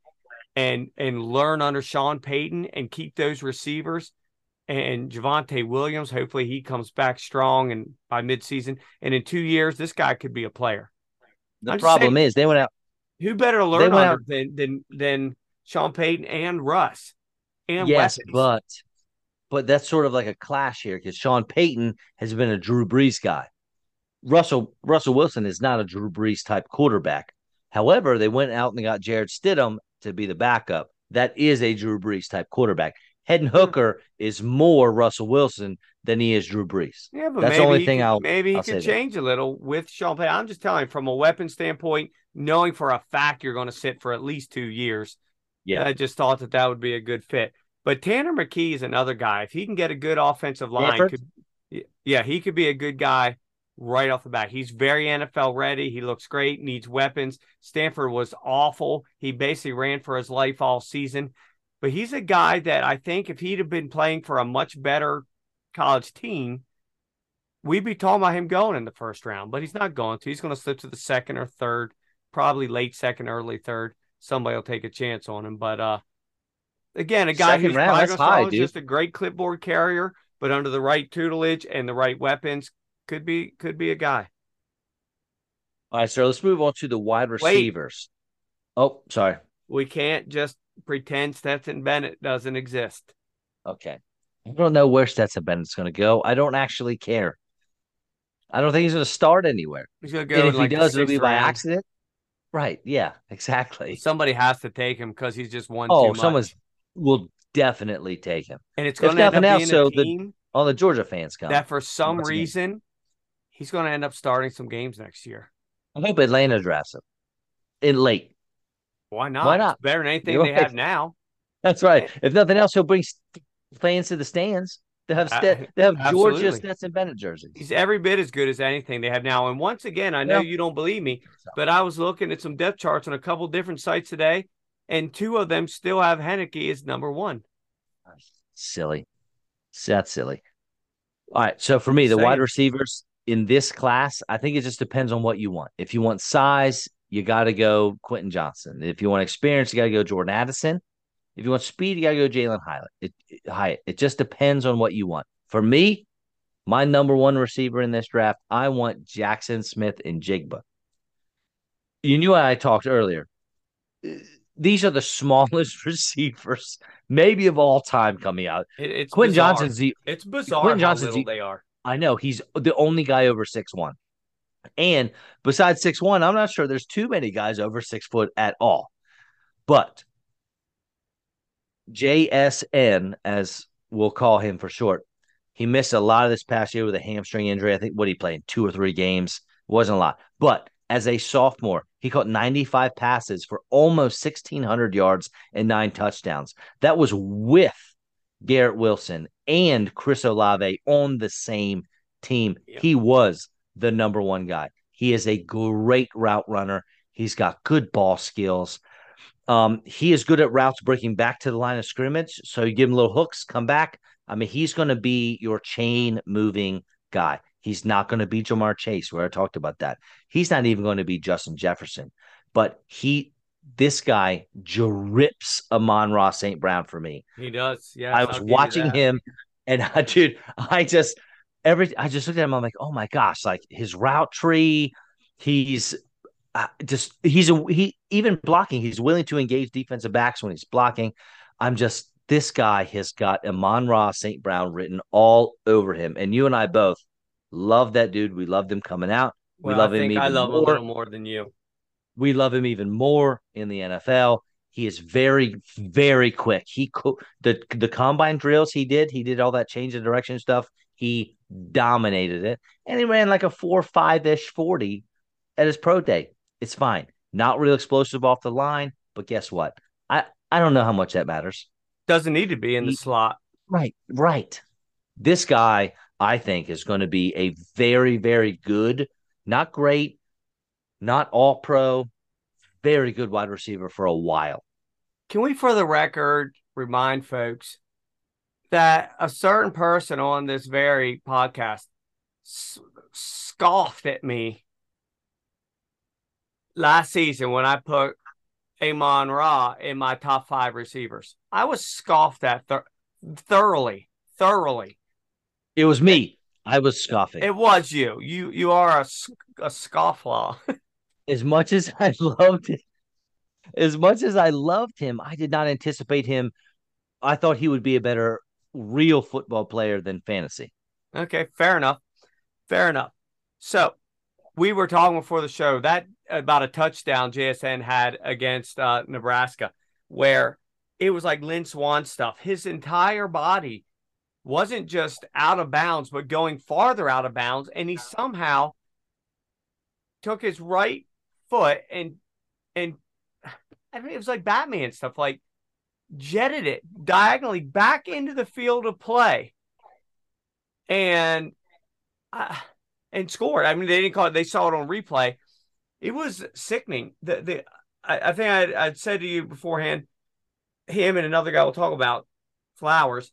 and and learn under Sean Payton and keep those receivers and Javonte Williams. Hopefully he comes back strong and by midseason. And in two years, this guy could be a player. The I'm problem saying, is they went out. Who better to learn under than, than than Sean Payton and Russ and yes, but but that's sort of like a clash here because Sean Payton has been a Drew Brees guy. Russell Russell Wilson is not a Drew Brees type quarterback. However, they went out and got Jarrett Stidham to be the backup. That is a Drew Brees type quarterback. Hendon hmm. Hooker is more Russell Wilson than he is Drew Brees. Yeah, but that's the only thing could, I'll maybe he I'll could change a little with Sean Payton. I'm just telling you from a weapon standpoint, knowing for a fact you're going to sit for at least two years. Yeah, I just thought that that would be a good fit. But Tanner McKee is another guy. If he can get a good offensive line, could, yeah, he could be a good guy right off the bat. He's very NFL ready. He looks great, needs weapons. Stanford was awful. He basically ran for his life all season. But he's a guy that I think if he'd have been playing for a much better college team, we'd be talking about him going in the first round. But he's not going to. He's going to slip to the second or third, probably late second, early third. Somebody will take a chance on him. But uh Again, a guy Second who's round, high, just a great clipboard carrier, but under the right tutelage and the right weapons, could be could be a guy. All right, so let's move on to the wide receivers. Wait. Oh, sorry. We can't just pretend Stetson Bennett doesn't exist. Okay. I don't know where Stetson Bennett's going to go. I don't actually care. I don't think he's going to start anywhere. He's going to go. And if like he does, it'll be by accident. Right. Yeah. Exactly. Somebody has to take him because he's just won. Oh, someone's will definitely take him. And it's going to end up else, being so team the, all the Georgia fans come. That for some reason, he's going to end up starting some games next year. I hope Atlanta drafts him in late. Why not? Why not? It's better than anything You're they right. have now. That's right. If nothing else, he'll bring fans to the stands. They have they have Absolutely. Georgia Stetson Bennett jerseys. He's every bit as good as anything they have now. And once again, I know yeah. you don't believe me, but I was looking at some depth charts on a couple different sites today, and two of them still have Heinicke as number one. Silly. That's silly. All right. So for me, the wide receivers in this class, I think it just depends on what you want. If you want size, you got to go Quentin Johnson. If you want experience, you got to go Jordan Addison. If you want speed, you got to go Jalin Hyatt. It, it, it just depends on what you want. For me, my number one receiver in this draft, I want Jaxon Smith-Njigba. You knew I talked earlier these are the smallest receivers maybe of all time coming out. It, it's Quentin bizarre. Johnston's the it's bizarre Quentin Johnson's the, they are. I know he's the only guy over six one. And besides six one, I'm not sure there's too many guys over six foot at all. But JSN, as we'll call him for short, he missed a lot of this past year with a hamstring injury. I think what he played two or three games wasn't a lot, but as a sophomore, he caught 95 passes for almost 1,600 yards and nine touchdowns. That was with Garrett Wilson and Chris Olave on the same team. Yep. He was the number one guy. He is a great route runner. He's got good ball skills. Um, he is good at routes breaking back to the line of scrimmage. So you give him little hooks, come back. I mean, he's going to be your chain moving guy. He's not going to be Ja'Marr Chase, where I talked about that. He's not even going to be Justin Jefferson, but he, this guy, drips Amon-Ra St. Brown for me. He does. Yeah. I was watching him, and I, dude, I just every I just looked at him. I'm like, oh my gosh, like his route tree. He's uh, just he's a he even blocking. He's willing to engage defensive backs when he's blocking. I'm just this guy has got Amon-Ra St. Brown written all over him, and you and I both love that dude. We loved him coming out. We love I him even I love more. a little more than you. We love him even more in the NFL. He is very, very quick. He co- the the combine drills he did. He did all that change of direction stuff. He dominated it, and he ran like a four five ish forty at his pro day. It's fine. Not real explosive off the line, but guess what? I I don't know how much that matters. Doesn't need to be in the slot. Right, right. This guy, I think, is going to be a very, very good, not great, not all pro, very good wide receiver for a while. Can we, for the record, remind folks that a certain person on this very podcast s- scoffed at me last season when I put Amon Ra in my top five receivers. I was scoffed at th- thoroughly, thoroughly. It was me. I was scoffing. It was you. You you are a, a scofflaw. as much as I loved it, as much as I loved him, I did not anticipate him. I thought he would be a better real football player than fantasy. Okay, fair enough. Fair enough. So we were talking before the show that about a touchdown JSN had against uh, Nebraska, where it was like Lynn Swann stuff. His entire body wasn't just out of bounds, but going farther out of bounds, and he somehow took his right foot and and I mean it was like Batman stuff, like jetted it diagonally back into the field of play, and. Uh, and scored. I mean, they didn't call it. They saw it on replay. It was sickening. The the I, I think I'd, I'd said to you beforehand. Him and another guy will talk about Flowers.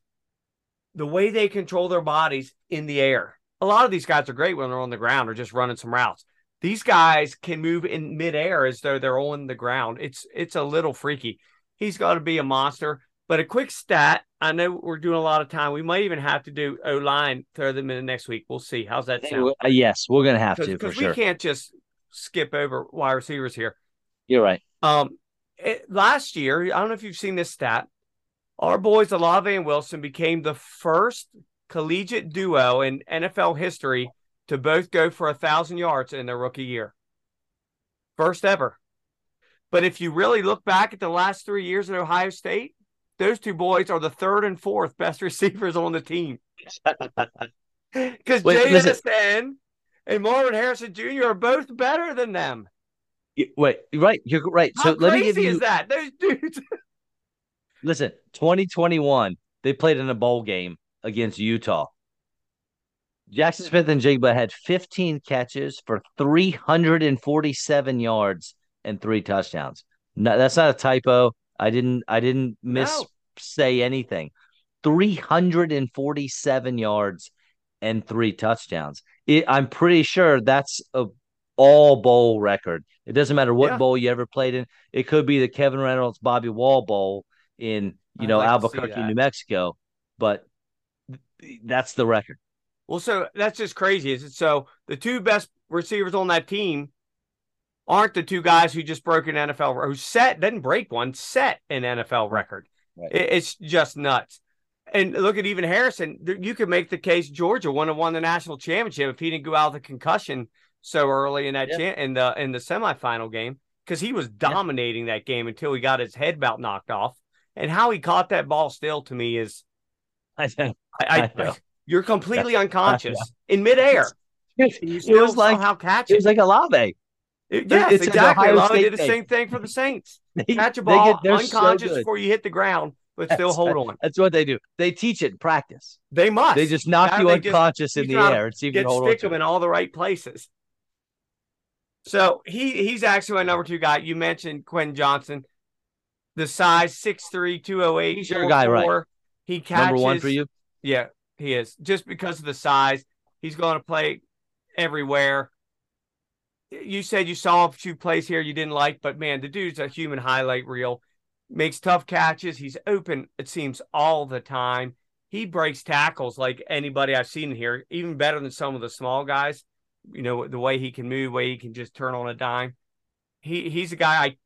The way they control their bodies in the air. A lot of these guys are great when they're on the ground or just running some routes. These guys can move in midair as though they're on the ground. It's it's a little freaky. He's got to be a monster. But a quick stat I know we're doing a lot of time. We might even have to do O line, throw them in next week. We'll see. How's that sound? Uh, yes, we're going to have to because we sure. can't just skip over wide receivers here. You're right. Um, it, last year, I don't know if you've seen this stat. Our boys Olave and Wilson became the first collegiate duo in NFL history to both go for a thousand yards in their rookie year. First ever. But if you really look back at the last three years at Ohio State, those two boys are the third and fourth best receivers on the team. Because JSN and Marvin Harrison Jr. are both better than them. Wait, right? You're right. How so let me give you is that those dudes. listen, 2021, they played in a bowl game against Utah. Jaxon Smith-Njigba had 15 catches for 347 yards and three touchdowns. No, that's not a typo. I didn't I didn't miss no. say anything. 347 yards and three touchdowns. It, I'm pretty sure that's a all bowl record. It doesn't matter what yeah. bowl you ever played in. It could be the Kevin Reynolds Bobby Wall Bowl in you I'd know like Albuquerque, New Mexico, but that's the record. Well, so that's just crazy. Is it so? The two best receivers on that team aren't the two guys who just broke an NFL who set didn't break one, set an NFL record. Right. It's just nuts. And look at even Harrison. You could make the case Georgia wouldn't have won the national championship if he didn't go out with a concussion so early in that yeah. in the in the semifinal game because he was dominating yeah. that game until he got his head about knocked off. And how he caught that ball still to me is, I I, I. you're completely unconscious in midair. it was like how catch it. It was like Olave. yes, it's exactly. Olave did the same thing for the Saints. They, catch a ball they get, unconscious so before you hit the ground, but that's, still hold on. That's what they do. They teach it in practice. They must. They just knock you unconscious in the air and see if you hold stick them in all the right places. So he he's actually my number two guy. You mentioned Quentin Johnston, the size 6'3", 208. He's your guy, right? He catches number one for you. Yeah, he is. Just because of the size, he's going to play everywhere. You said you saw a few plays here you didn't like, but man, the dude's a human highlight reel. Makes tough catches. He's open, it seems, all the time. He breaks tackles like anybody I've seen here, even better than some of the small guys you know the way he can move, way he can just turn on a dime. He he's a guy I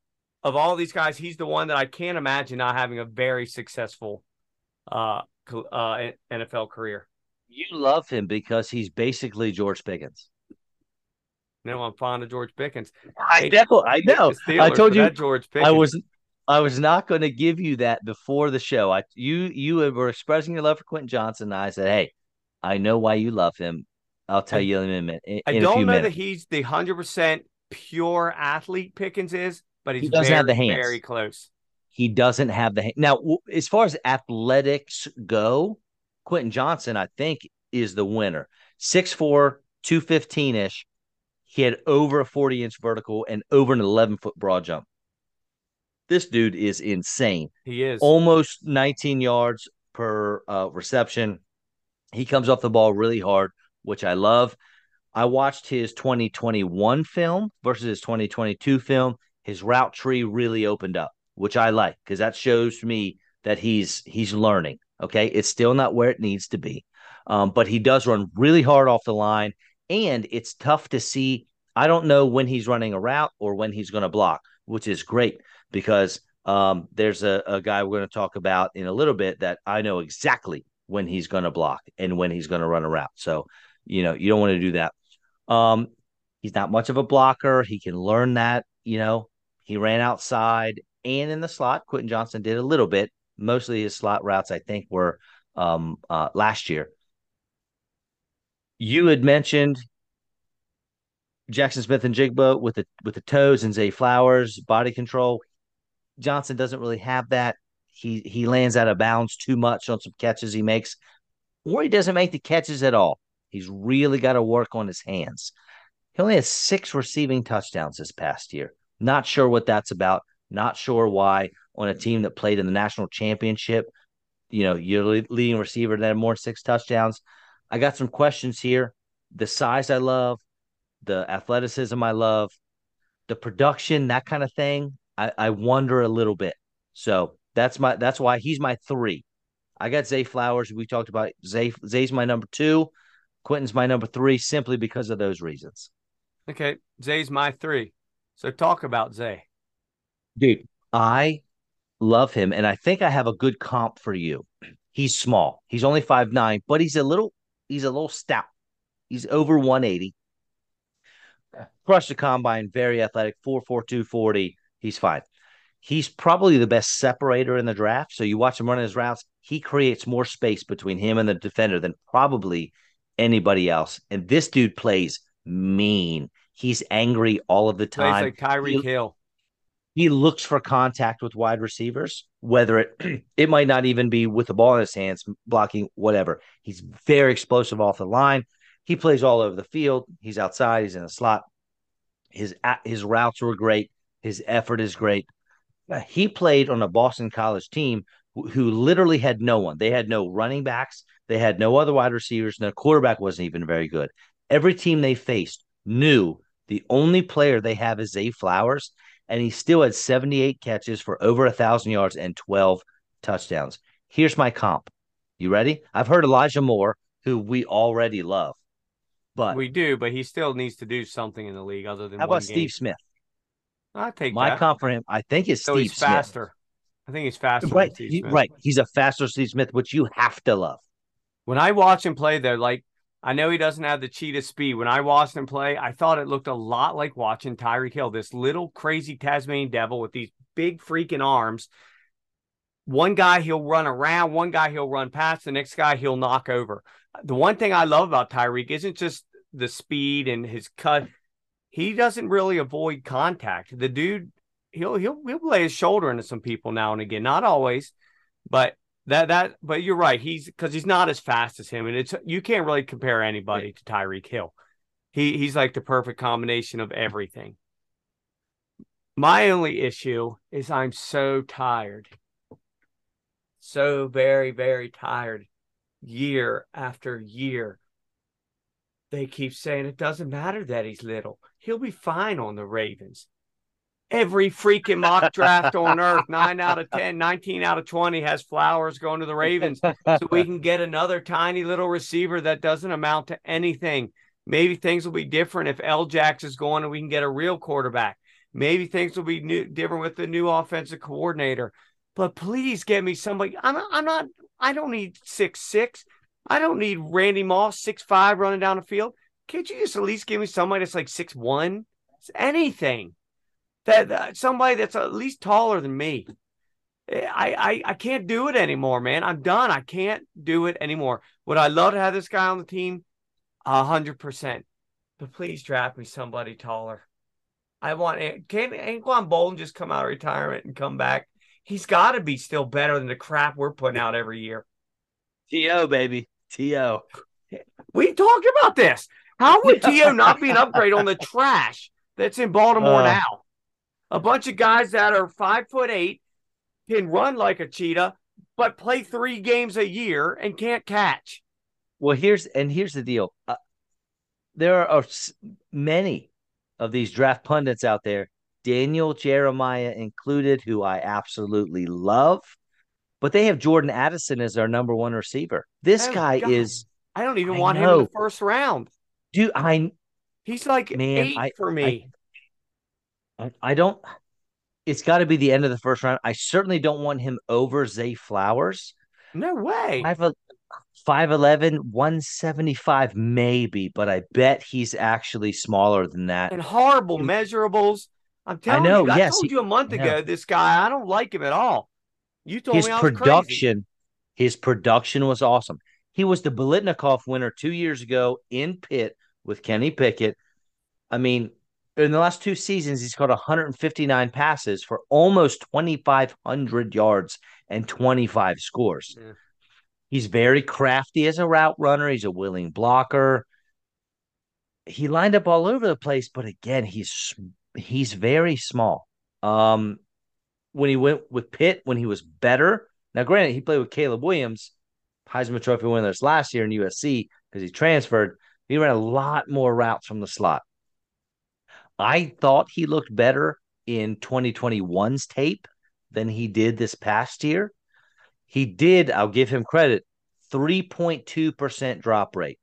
of all these guys, he's the one that I can't imagine not having a very successful uh, uh, NFL career. You love him because he's basically George Pickens. No, I'm fond of George Pickens. I know, I know. I told you George Pickens. I was I was not going to give you that before the show. I you you were expressing your love for Quentin Johnson. And I said, "Hey, I know why you love him. I'll tell I, you in a minute. In, I don't know minutes. that he's the hundred percent pure athlete Pickens is, but he's he doesn't very, have the hands. Very close. He doesn't have the hand. Now, as far as athletics go, Quentin Johnson, I think, is the winner. 6'4", 215 ish. He had over a 40 inch vertical and over an 11 foot broad jump. This dude is insane. He is almost 19 yards per uh, reception. He comes off the ball really hard which I love. I watched his 2021 film versus his 2022 film. His route tree really opened up, which I like because that shows me that he's he's learning. Okay, it's still not where it needs to be, um, but he does run really hard off the line, and it's tough to see. I don't know when he's running a route or when he's going to block, which is great because um, there's a, a guy we're going to talk about in a little bit that I know exactly when he's going to block and when he's going to run a route. So you know, you don't want to do that. Um, he's not much of a blocker. He can learn that. You know, he ran outside and in the slot. Quentin Johnson did a little bit. Mostly his slot routes, I think, were um, uh, last year. You had mentioned Jaxon Smith-Njigba with the with the toes and Zay Flowers body control. Johnson doesn't really have that. He he lands out of bounds too much on some catches he makes, or he doesn't make the catches at all. He's really got to work on his hands. He only has six receiving touchdowns this past year. Not sure what that's about. Not sure why on a team that played in the national championship, you know, your leading receiver that had more six touchdowns. I got some questions here. The size I love, the athleticism I love, the production, that kind of thing. I, I wonder a little bit. So that's my that's why he's my three. I got Zay Flowers. We talked about Zay. Zay's my number two. Quentin's my number three simply because of those reasons. Okay. Zay's my three. So talk about Zay. Dude, I love him. And I think I have a good comp for you. He's small. He's only five nine, but he's a little he's a little stout. He's over 180. Crushed the combine, very athletic, 4'4, 40. He's fine. He's probably the best separator in the draft. So you watch him running his routes, he creates more space between him and the defender than probably anybody else. And this dude plays mean. He's angry all of the time. Plays like Tyreek Hill. He looks for contact with wide receivers, whether it it might not even be with the ball in his hands, blocking, whatever. He's very explosive off the line. He plays all over the field. He's outside. He's in a slot. His his routes were great. His effort is great. Uh, he played on a Boston College team who literally had no one. They had no running backs. They had no other wide receivers. Their quarterback wasn't even very good. Every team they faced knew the only player they have is Zay Flowers, and he still had 78 catches for over a thousand yards and 12 touchdowns. Here's my comp. You ready? I've heard Elijah Moore, who we already love. But we do, but he still needs to do something in the league other than how about game. Steve Smith? I take my that. comp for him. I think is so Steve he's faster. Smith. I think he's faster. Right, he, right. He's a faster Steve Smith, which you have to love. When I watch him play, they're like I know he doesn't have the cheetah speed. When I watched him play, I thought it looked a lot like watching Tyreek Hill, this little crazy Tasmanian devil with these big freaking arms. One guy he'll run around, one guy he'll run past, the next guy he'll knock over. The one thing I love about Tyreek isn't just the speed and his cut. He doesn't really avoid contact. The dude, he'll he'll he'll lay his shoulder into some people now and again. Not always, but that that. But you're right. He's because he's not as fast as him, and it's you can't really compare anybody to Tyreek Hill. He he's like the perfect combination of everything. My only issue is I'm so tired. So very, very tired year after year. They keep saying it doesn't matter that he's little. He'll be fine on the Ravens. Every freaking mock draft on earth, nine out of 10, 19 out of 20 has Flowers going to the Ravens. So we can get another tiny little receiver that doesn't amount to anything. Maybe things will be different if LJax is going and we can get a real quarterback. Maybe things will be new, different with the new offensive coordinator. But please get me somebody. I'm, I'm not, I don't need six six. I don't need Randy Moss six five running down the field. Can't you just at least give me somebody that's like six one? It's anything that uh, somebody that's at least taller than me. I, I I can't do it anymore, man. I'm done. I can't do it anymore. Would I love to have this guy on the team? A hundred percent. But please draft me somebody taller. I want can Anquan Boldin just come out of retirement and come back? He's got to be still better than the crap we're putting out every year. To baby, to. We talked about this. How would to not be an upgrade on the trash that's in Baltimore uh, now? A bunch of guys that are five foot eight can run like a cheetah, but play three games a year and can't catch. Well, here's and here's the deal. Uh, there are many of these draft pundits out there, Daniel Jeremiah included, who I absolutely love, but they have Jordan Addison as their number one receiver. This oh, guy God. is. I don't even I want know. him in the first round. Do I? He's like man, eight I, for me. I, I don't. It's got to be the end of the first round. I certainly don't want him over Zay Flowers. No way. Five, 5'11, 175, maybe, but I bet he's actually smaller than that. And horrible measurables. I'm telling I know, you, I told you a month ago, this guy, I don't like him at all. You told me his me production, his production was awesome. He was the Biletnikoff winner two years ago in Pitt with Kenny Pickett. I mean, in the last two seasons, he's caught 159 passes for almost 2,500 yards and 25 scores. Yeah. He's very crafty as a route runner. He's a willing blocker. He lined up all over the place, but again, he's he's very small. Um, when he went with Pitt, when he was better. Now, granted, he played with Caleb Williams, Heisman Trophy winners last year in USC because he transferred. He ran a lot more routes from the slot. I thought he looked better in 2021's tape than he did this past year. He did, I'll give him credit, 3.2% drop rate.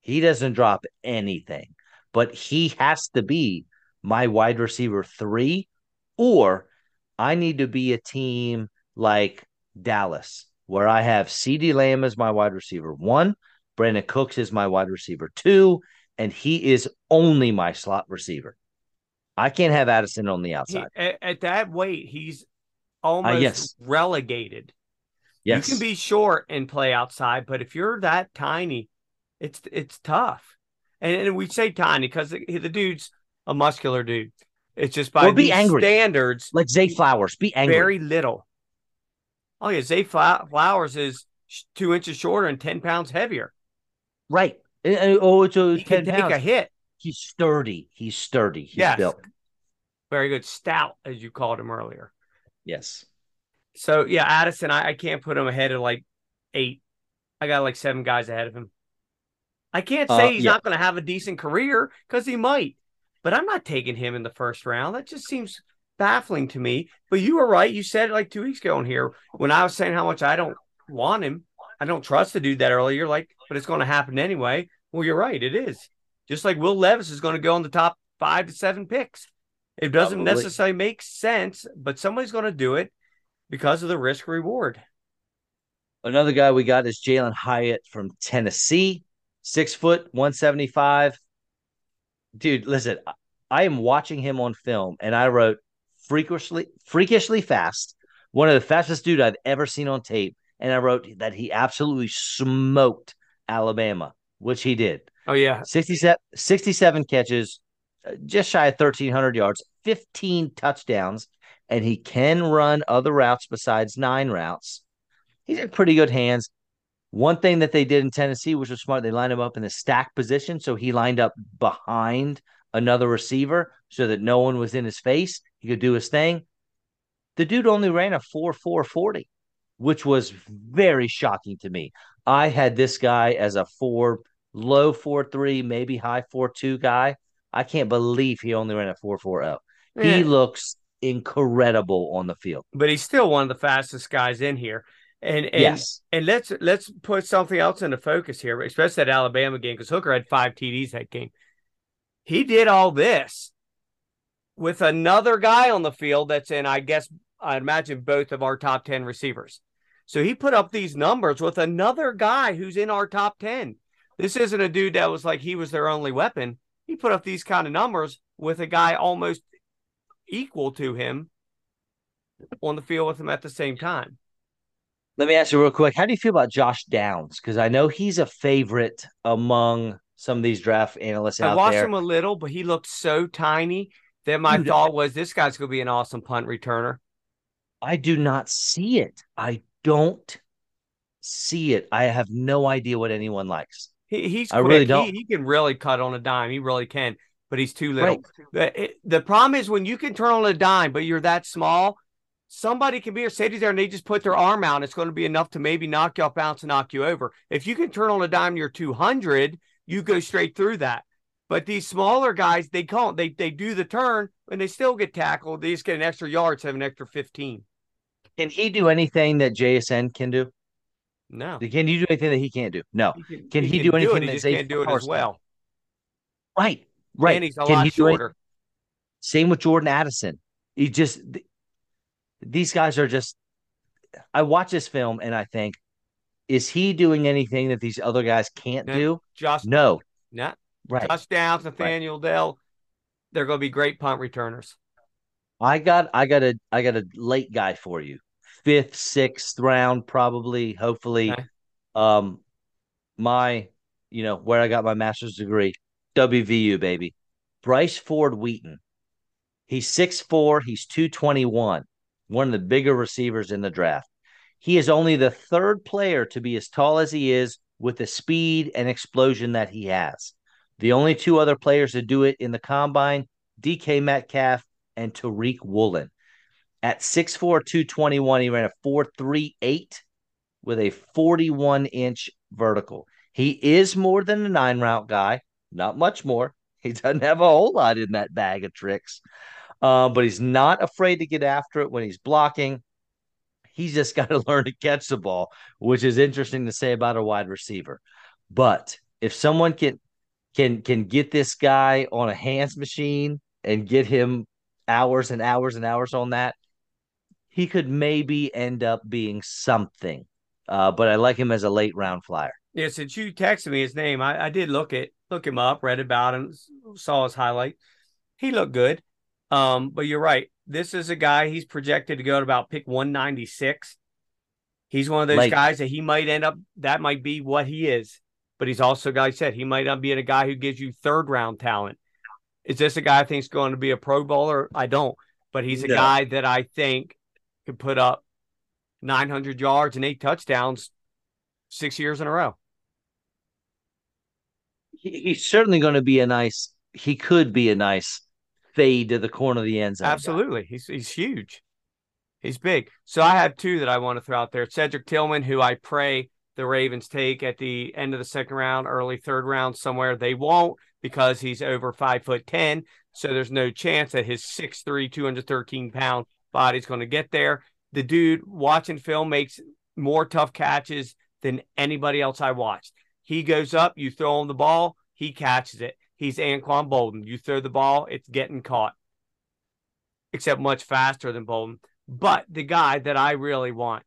He doesn't drop anything, but he has to be my wide receiver three, or I need to be a team like Dallas, where I have CeeDee Lamb as my wide receiver one, Brandin Cooks is my wide receiver two, and he is only my slot receiver. I can't have Addison on the outside. He, at, at, that weight, he's almost uh, yes. relegated. Yes. You can be short and play outside, but if you're that tiny, it's it's tough. And, and we say tiny because the, the, dude's a muscular dude. It's just by be angry. standards, like Zay Flowers, be angry. Very little. Oh yeah, Zay Flowers is two inches shorter and ten pounds heavier. Right. Oh, it's a he ten can pounds. take a hit. He's sturdy. He's sturdy. He's yes. built. Very good. Stout, as you called him earlier. Yes. So yeah, Addison, I, I can't put him ahead of like eight. I got like seven guys ahead of him. I can't say uh, he's yeah. not going to have a decent career because he might, but I'm not taking him in the first round. That just seems baffling to me. But you were right. You said it like two weeks ago in here when I was saying how much I don't want him. I don't trust the dude that early. You're like, but it's going to happen anyway. Well, you're right. It is. Just like Will Levis is going to go in the top five to seven picks. It doesn't Probably. necessarily make sense, but somebody's going to do it because of the risk reward. Another guy we got is Jalin Hyatt from Tennessee. six foot, 175. Dude, listen, I am watching him on film and I wrote freakishly, freakishly fast. One of the fastest dude I've ever seen on tape. And I wrote that he absolutely smoked Alabama, which he did. Oh, yeah. 67, 67 catches, uh, just shy of 1,300 yards, 15 touchdowns, and he can run other routes besides nine routes. He's in pretty good hands. One thing that they did in Tennessee, which was smart, they lined him up in the stack position. So he lined up behind another receiver so that no one was in his face. He could do his thing. The dude only ran a 4 4 40, which was very shocking to me. I had this guy as a four, low 4 3, maybe high 4 2 guy. I can't believe he only ran a 4 4 0. He looks incredible on the field. But he's still one of the fastest guys in here. And, and yes, and let's let's put something else into focus here, especially that Alabama game, because Hooker had five TDs that game. He did all this with another guy on the field that's in, I guess, I imagine both of our top 10 receivers. So he put up these numbers with another guy who's in our top 10. This isn't a dude that was like he was their only weapon. He put up these kind of numbers with a guy almost equal to him on the field with him at the same time. Let me ask you real quick. How do you feel about Josh Downs? Because I know he's a favorite among some of these draft analysts I watched there. him a little, but he looked so tiny that my Dude, thought was this guy's going to be an awesome punt returner. I do not see it. I don't see it. I have no idea what anyone likes. He, he's quick. I really don't. He, he, can really cut on a dime. He really can, but he's too little. Right. The, the problem is when you can turn on a dime, but you're that small, somebody can be a safety there and they just put their arm out. It's going to be enough to maybe knock you off balance and knock you over. If you can turn on a dime, you're 200, you go straight through that. But these smaller guys, they can't. They they do the turn and they still get tackled. They just get an extra yard, have an extra 15. Can he do anything that JSN can do? No. Can you do anything that he can't do? No. He can, can he, he, do anything do it, that he can't do it as well? Right. Right. And he's a can lot shorter. Same with Jordan Addison. He just these guys are just I watch this film and I think, is he doing anything that these other guys can't no, do? Just no. Not right. Touchdowns, Nathaniel right. Dell. They're going to be great punt returners. I got I got a I got a late guy for you. Fifth, sixth round, probably, hopefully. Okay. Um my, you know, where I got my master's degree. WVU, baby. Bryce Ford Wheaton. He's 6'4, he's 221 one of the bigger receivers in the draft. He is only the third player to be as tall as he is with the speed and explosion that he has. The only two other players to do it in the combine, DK Metcalf and Tariq Woolen. At 6'4, 221, he ran a 4'3'8 with a 41 inch vertical. He is more than a nine route guy, not much more. He doesn't have a whole lot in that bag of tricks uh, but he's not afraid to get after it when he's blocking. He's just got to learn to catch the ball, which is interesting to say about a wide receiver. But if someone can can can get this guy on a hands machine and get him hours and hours and hours on that, he could maybe end up being something. Uh, but I like him as a late round flyer. Yeah, since you texted me his name, I, I did look it, look him up, read about him, saw his highlight. He looked good. Um, but you're right. This is a guy he's projected to go to about pick 196. He's one of those guys that he might end up that might be what he is. But he's also, like I said, he might not be a guy who gives you third round talent. Is this a guy I think is going to be a pro bowler? I don't. But he's a no. guy that I think could put up 900 yards and eight touchdowns six years in a row. he's certainly going to be a nice, he could be a nice fade to the corner of the end zone. Absolutely. Guy. He's he's huge. He's big. So I have two that I want to throw out there. Cedric Tillman, who I pray the Ravens take at the end of the second round, early third round somewhere. They won't because he's over five foot ten. So there's no chance that his 6'3, 213 pound body's going to get there. The dude watching film makes more tough catches than anybody else I watched. He goes up, you throw him the ball, he catches it he's Anquan Boldin. You throw the ball, it's getting caught, except much faster than Boldin. But the guy that I really want,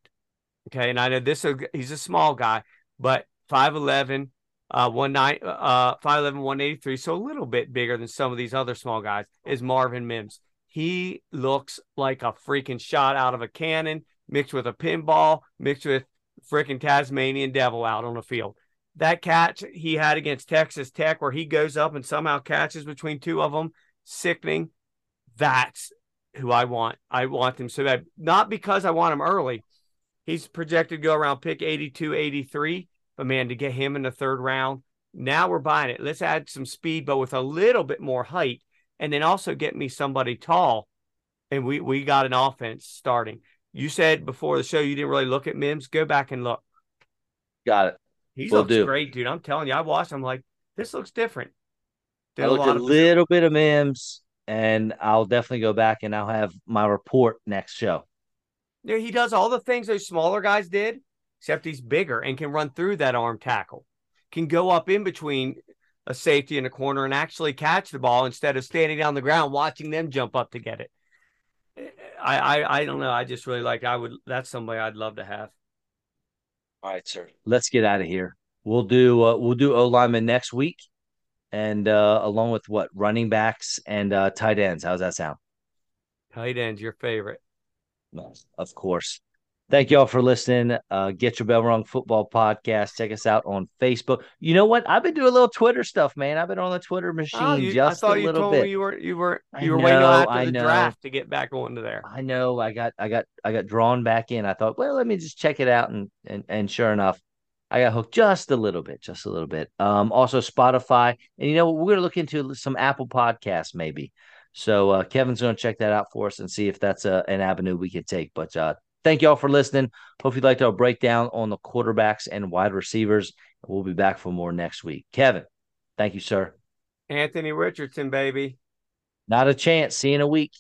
okay, and I know this is he's a small guy, but 5'11, uh, one nine, uh, 5'11", 183, so a little bit bigger than some of these other small guys, is Marvin Mims. He looks like a freaking shot out of a cannon, mixed with a pinball, mixed with freaking Tasmanian devil out on the field. That catch he had against Texas Tech, where he goes up and somehow catches between two of them, sickening. That's who I want. I want him so bad. Not because I want him early. He's projected to go around pick 82, 83. But man, to get him in the third round, now we're buying it. Let's add some speed, but with a little bit more height, and then also get me somebody tall. And we we got an offense starting. You said before the show you didn't really look at Mims. Go back and look. Got it. He we'll looks do. great, dude. I'm telling you, I watched. I'm like, this looks different. Did I looked a, a little bit of Mims, and I'll definitely go back and I'll have my report next show. Yeah, he does all the things those smaller guys did, except he's bigger and can run through that arm tackle, can go up in between a safety in a corner and actually catch the ball instead of standing down the ground watching them jump up to get it. I, I, I don't know. I just really like. I would. That's somebody I'd love to have. All right, sir. Let's get out of here. We'll do. Uh, we'll do O lineman next week, and uh, along with what running backs and uh, tight ends. How's that sound? Tight ends, your favorite. Of course. Thank you all for listening. Uh, Get Your Bell Rung Football Podcast. Check us out on Facebook. You know what? I've been doing a little Twitter stuff, man. I've been on the Twitter machine oh, you, just I thought a you little told bit. Me you were you were you were know, waiting after the draft to get back onto there. I know. I got I got I got drawn back in. I thought, well, let me just check it out, and and and sure enough, I got hooked just a little bit, just a little bit. Um, also Spotify, and you know, what? we're gonna look into some Apple Podcasts maybe. So uh, Kevin's going to check that out for us and see if that's a, an avenue we can take. But uh, thank you all for listening. Hope you liked our breakdown on the quarterbacks and wide receivers. We'll be back for more next week. Kevin, thank you, sir. Anthony Richardson, baby. Not a chance. See you in a week.